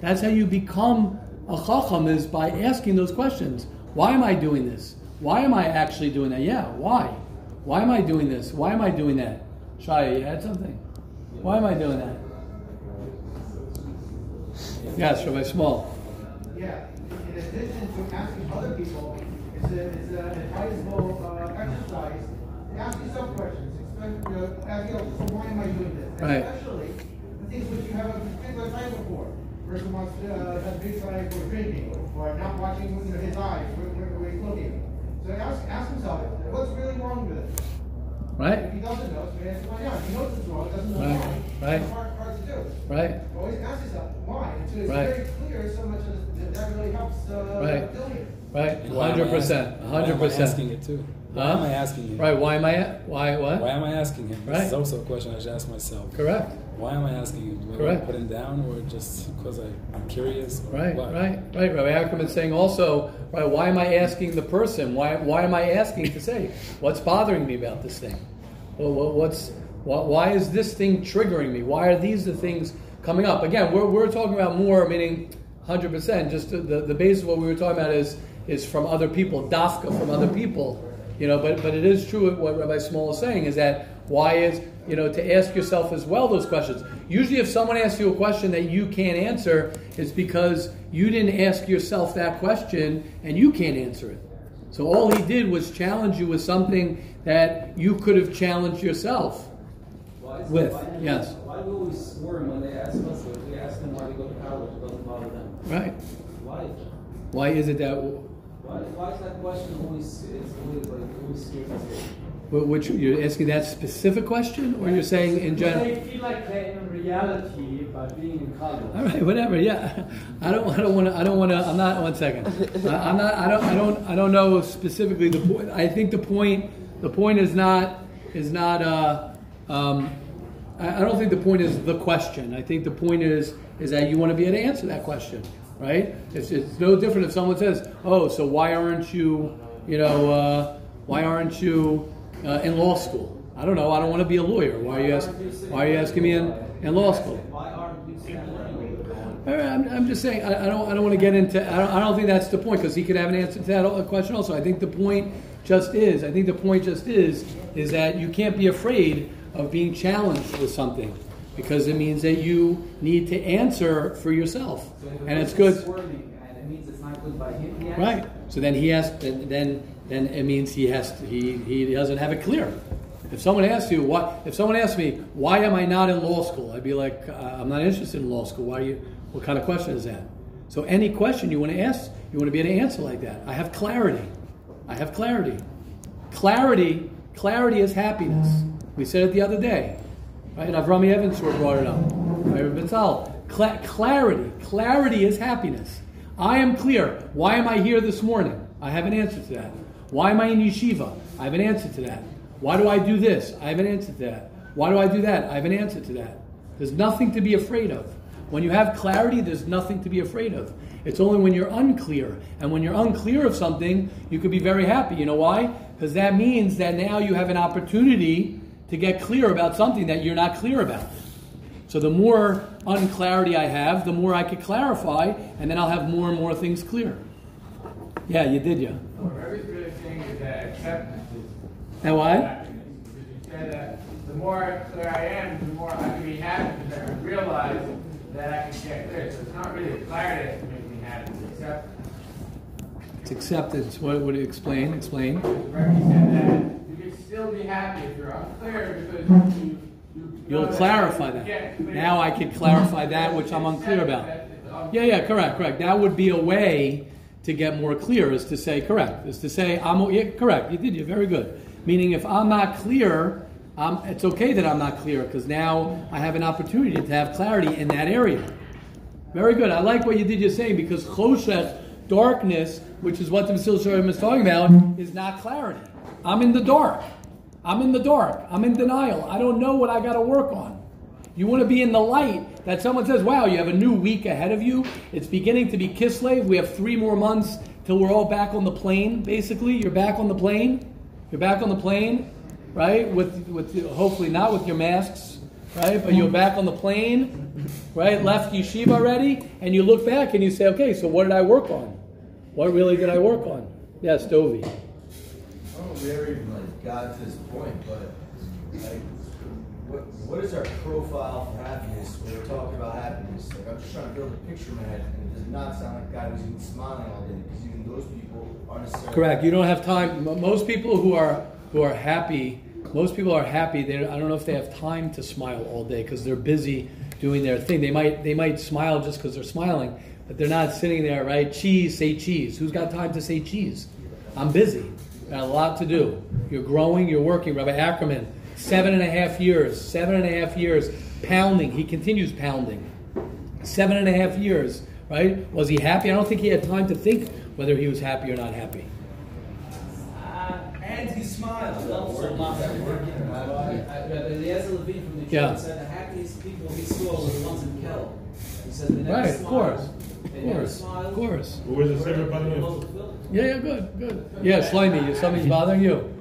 That's how you become a chacham is by asking those questions. Why am I doing this? Why am I actually doing that? Yeah, why? Why am I doing this? Why am I doing that? Shia, you had something? Why am I doing that? Yes, Rabbi Small. Yeah, in addition to asking other people, it's a, it's an advisable uh, exercise. To ask yourself questions. You know, ask yourself, so why am I doing this? Right. Especially the things which you have a particular time for. Person wants to uh, have big for drinking or not watching you know, his eyes when he's looking. So ask, ask himself, what's really wrong with it? If Right? he doesn't know, so he has to find out. If he knows it's wrong, doesn't know Right, why. right. It's hard, hard to do. Right? Always ask yourself why. Until it's Right. very clear, so much that that really helps uh, Right. Right? And why am I 100%. asking- Why am I 100%. asking it too? Why Huh? am I asking him? Right, why am I, why, what? Why am I asking him? Right. This is also a question I should ask myself. Correct. Why am I asking him? Do Correct. to put him down or just because I'm curious? Or Right, what? right, right. Rabbi Ackerman's saying also, right, why am I asking the person? Why, why am I asking to say, what's bothering me about this thing? Well, what- what's, why, why is this thing triggering me? Why are these the things coming up? Again, we're, we're talking about more, meaning 100%, just the, the, the basis of what we were talking about is, is from other people, dafka from other people. You know, but, but it is true what Rabbi Small is saying is that why is, you know, to ask yourself as well those questions. Usually if someone asks you a question that you can't answer, it's because you didn't ask yourself that question and you can't answer it. So all he did was challenge you with something that you could have challenged yourself. Why is With, why yes. Why do we squirm when they ask us? If we ask them why they go to college, it doesn't bother them. Right. Why? is that? Why is it that Why, why is that question always it's always like always scares us? wh- which you're asking that specific question or you're saying in general? They feel like they're in reality by being in college. All right, whatever. Yeah, I don't. I don't want to. I don't want to. I'm not. One second. I, I'm not. I don't. I don't. I don't know specifically the point. I think the point. The point is not. Is not. Uh, um, I, I don't think the point is the question. I think the point is is that you want to be able to answer that question, right? It's, it's no different if someone says, "Oh, so why aren't you? You know, uh, why aren't you uh, in law school?" I don't know. I don't want to be a lawyer. Why are you asking? Why are you asking me in, in law school? I'm, I'm just saying, I, I don't, I don't want to get into, I don't, I don't think that's the point, because he could have an answer to that uh, question also. I think the point just is, I think the point just is, is that you can't be afraid of being challenged with something, because it means that you need to answer for yourself. So And it's good. Squirming, and it means it's not good by him. He Right. So then he has, then, then, then it means he has, to, he, he doesn't have it clear. If someone asks you what, if someone asks me why am I not in law school, I'd be like, uh, I'm not interested in law school. Why are you? What kind of question is that? So any question you want to ask, you want to be able to answer like that. I have clarity. I have clarity. Clarity, clarity is happiness. We said it the other day, right? Avrami Evans brought it up. Right? Clarity, clarity is happiness. I am clear. Why am I here this morning? I have an answer to that. Why am I in yeshiva? I have an answer to that. Why do I do this? I have an answer to that. Why do I do that? I have an answer to that. There's nothing to be afraid of. When you have clarity, there's nothing to be afraid of. It's only when you're unclear. And when you're unclear of something, you could be very happy. You know why? Because that means that now you have an opportunity to get clear about something that you're not clear about. So the more unclarity I have, the more I could clarify, and then I'll have more and more things clear. Yeah, you did, yeah. What Rabbi's really saying is that acceptance is And what? happiness. You said that the more clear I am, the more I can be happy because I realize that I can get clear. So it's not really clarity that's making me happy, it's acceptance. It's acceptance. What would it explain? Explain. Still be happy if you're unclear because you, you You'll know clarify you that. Now I can clarify that which I'm unclear about. Yeah, yeah, correct, correct. That would be a way to get more clear, is to say correct, is to say I'm yeah, correct. You did, you're very good. Meaning, if I'm not clear, um, it's okay that I'm not clear because now I have an opportunity to have clarity in that area. Very good. I like what you did. You're saying because choshech, darkness, which is what the Mesilas Yesharim is talking about, is not clarity. I'm in the dark. I'm in the dark. I'm in denial. I don't know what I got to work on. You want to be in the light that someone says, wow, you have a new week ahead of you. It's beginning to be Kislev. We have three more months till we're all back on the plane, basically. You're back on the plane. You're back on the plane, right? With, with hopefully not with your masks, right? But you're back on the plane, right? Left yeshiva already, and you look back and you say, okay, so what did I work on? What really did I work on? Yes, Dovi. Don't we like got to this point, but like, what what is our profile for happiness when we're talking about happiness? Like, I'm just trying to build a picture in my head, and it does not sound like a guy who's even smiling all day, because even those people aren't necessarily Correct. You don't have time. Most people who are who are happy, most people are happy. They, I don't know if they have time to smile all day because they're busy doing their thing. They might they might smile just because they're smiling, but they're not sitting there. Right? Cheese. Say cheese. Who's got time to say cheese? I'm busy. Got a lot to do. You're growing. You're working. Rabbi Ackerman, seven and a half years. Seven and a half years pounding. He continues pounding. Seven and a half years. Right? Was he happy? I don't think he had time to think whether he was happy or not happy. Uh, and he smiled. Not so much. Rabbi Eliezer Levine from the Yeah. said the happiest people he saw were the ones in Kelm. He said they never Right, of course. They Of never course. smiled. Of course. What was the second They part were of most it? fulfilled. Yeah, yeah, good, good. Yeah, Shlomi, something's bothering you.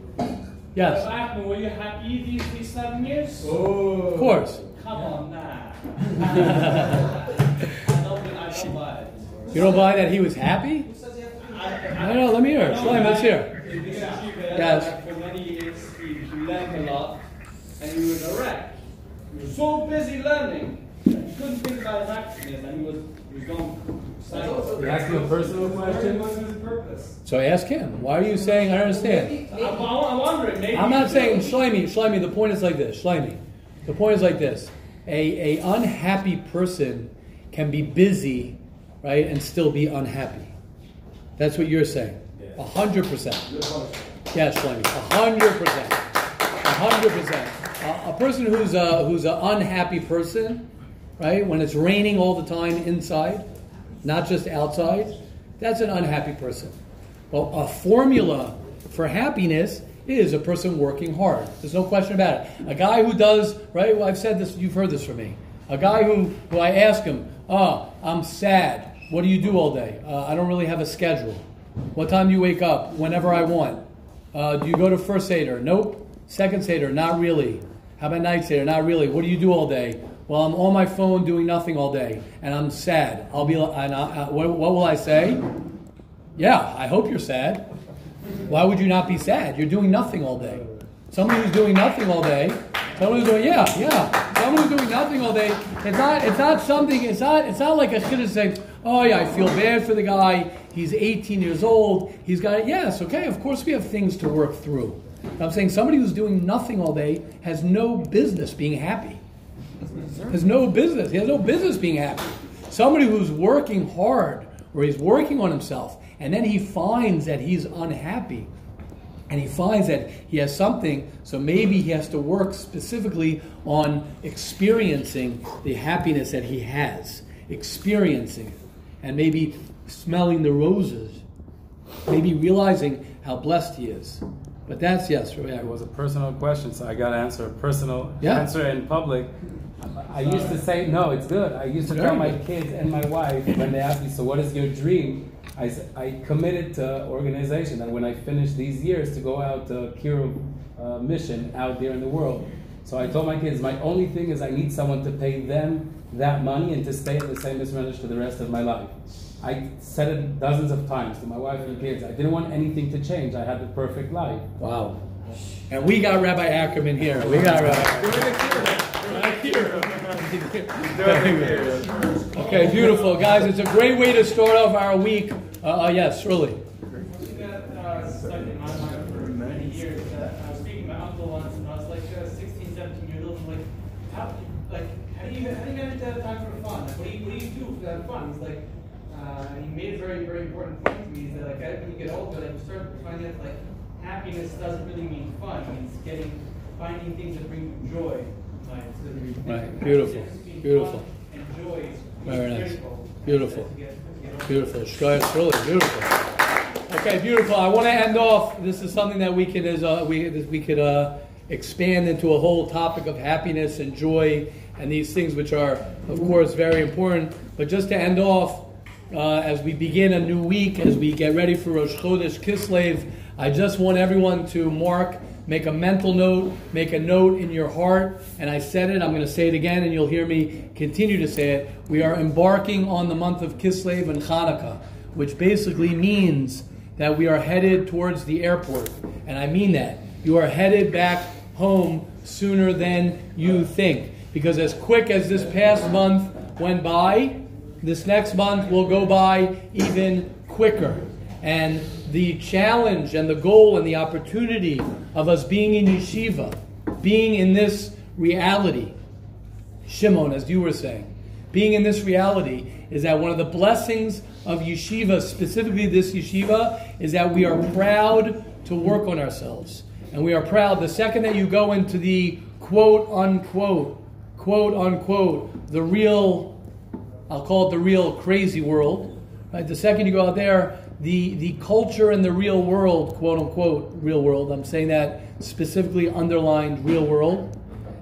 Yes, Ahmed, were you happy these, these seven years? Oh. of course. Come on, now. [LAUGHS] I don't, I don't buy it. You don't buy that he was happy? I don't know, let me hear it. Shlomi, let's hear. In this yeshiva, Yes. for many years, he, he learned a lot, and he was a wreck. He was so busy learning, that he couldn't think about his happiness, and he was, he was going silent. You asking a personal question? What was purpose? So ask him. Why are you saying, I don't understand? I'm, I'm wondering, maybe. I'm not saying, feels- Shlomi, Shlomi, the point is like this. Shlomi, the point is like this. A, a unhappy person can be busy, right, and still be unhappy. That's what you're saying. A hundred percent. Yes, Shlomi. A hundred percent. A hundred percent. A- A person who's a, who's an unhappy person, right? When it's raining all the time inside, not just outside, that's an unhappy person. Well, a formula for happiness is a person working hard. There's no question about it. A guy who does, right? Well, I've said this, you've heard this from me. A guy who, who I ask him, oh, I'm sad. What do you do all day? Uh, I don't really have a schedule. What time do you wake up? Whenever I want. Uh, do you go to first Seder? Nope. Second Seder? Not really. How about night Seder? Not really. What do you do all day? Well, I'm on my phone doing nothing all day, and I'm sad. I'll be. And I, I, what, what will I say? Yeah, I hope you're sad. Why would you not be sad? You're doing nothing all day. Someone who's doing nothing all day, someone who's doing yeah, yeah. Someone who's doing nothing all day. It's not. It's not something. It's not. It's not like a kid is saying, "Oh yeah, I feel bad for the guy. He's 18 years old. He's got it." Yes, okay. Of course, we have things to work through. I'm saying somebody who's doing nothing all day has no business being happy. Has no business. He has no business being happy. Somebody who's working hard or he's working on himself and then he finds that he's unhappy and he finds that he has something, so maybe he has to work specifically on experiencing the happiness that he has, experiencing it, and maybe smelling the roses, maybe realizing how blessed he is. But that's yes, It was a personal question, so I got to answer a personal Yeah. answer in public. I used to say, no, it's good. I used to tell my kids and my wife when they ask me, so what is your dream? I, I committed to organization that when I finish these years to go out to Kira uh, mission out there in the world. So I told my kids, my only thing is I need someone to pay them that money and to stay in the same mismanaged for the rest of my life. I said it dozens of times to my wife and kids. I didn't want anything to change. I had the perfect life. Wow. And we got Rabbi Ackerman here. We got Rabbi. Here. Okay, beautiful, guys. It's a great way to start off our week. Uh, uh, yes, really. that uh, stuck in my mind for many years. Uh, I was speaking to my uncle once, and I was like uh, 16, 17 years old. I'm like, how, like, how do you, how do you manage to have time for fun? Like, what do you, what do you do for that fun? He's like, uh, he made a very, very important point to me. Is that like, when you get older, like, you start finding that like happiness doesn't really mean fun. It means getting, finding things that bring you joy. Right, beautiful, beautiful. Very nice. Beautiful. Beautiful. Shkoyach, really beautiful. Okay, beautiful. I want to end off. This is something that we could, as uh, we we could uh, expand into a whole topic of happiness and joy and these things, which are, of course, very important. But just to end off, uh, as we begin a new week, as we get ready for Rosh Chodesh Kislev, I just want everyone to mark, make a mental note, make a note in your heart. And I said it, I'm going to say it again, and you'll hear me continue to say it. We are embarking on the month of Kislev and Hanukkah, which basically means that we are headed towards the airport. And I mean that. You are headed back home sooner than you think. Because as quick as this past month went by, this next month will go by even quicker. And the challenge and the goal and the opportunity of us being in yeshiva, being in this reality, Shimon, as you were saying, being in this reality is that one of the blessings of yeshiva, specifically this yeshiva, is that we are proud to work on ourselves. And we are proud the second that you go into the quote unquote, quote unquote, the real, I'll call it the real crazy world, right? The second you go out there, the, the culture in the real world, quote unquote, real world, I'm saying that specifically underlined real world,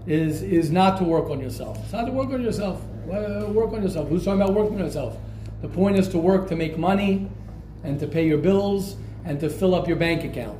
is is not to work on yourself. It's not to work on yourself. Work on yourself. Who's talking about working on yourself? The point is to work to make money and to pay your bills and to fill up your bank account.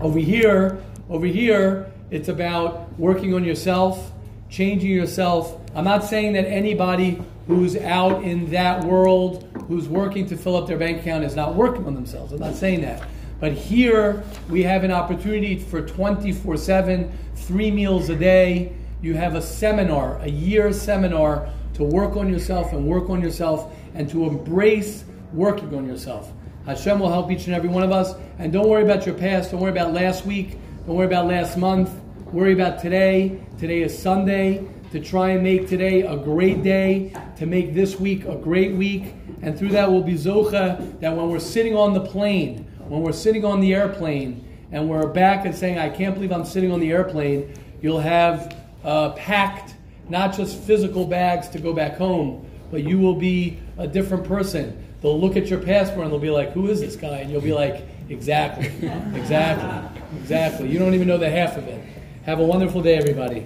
Over here, over here, it's about working on yourself, changing yourself. I'm not saying that anybody who's out in that world, who's working to fill up their bank account, is not working on themselves. I'm not saying that. But here, we have an opportunity for 24 7, three meals a day. You have a seminar, a year seminar to work on yourself and work on yourself and to embrace working on yourself. Hashem will help each and every one of us. And don't worry about your past. Don't worry about last week. Don't worry about last month. Worry about today. Today is Sunday. To try and make today a great day. To make this week a great week. And through that, we'll be zocha that when we're sitting on the plane, when we're sitting on the airplane, and we're back and saying, I can't believe I'm sitting on the airplane, you'll have uh, packed not just physical bags to go back home, but you will be a different person. They'll look at your passport and they'll be like, Who is this guy? And you'll be like, Exactly, exactly, exactly. You don't even know the half of it. Have a wonderful day, everybody.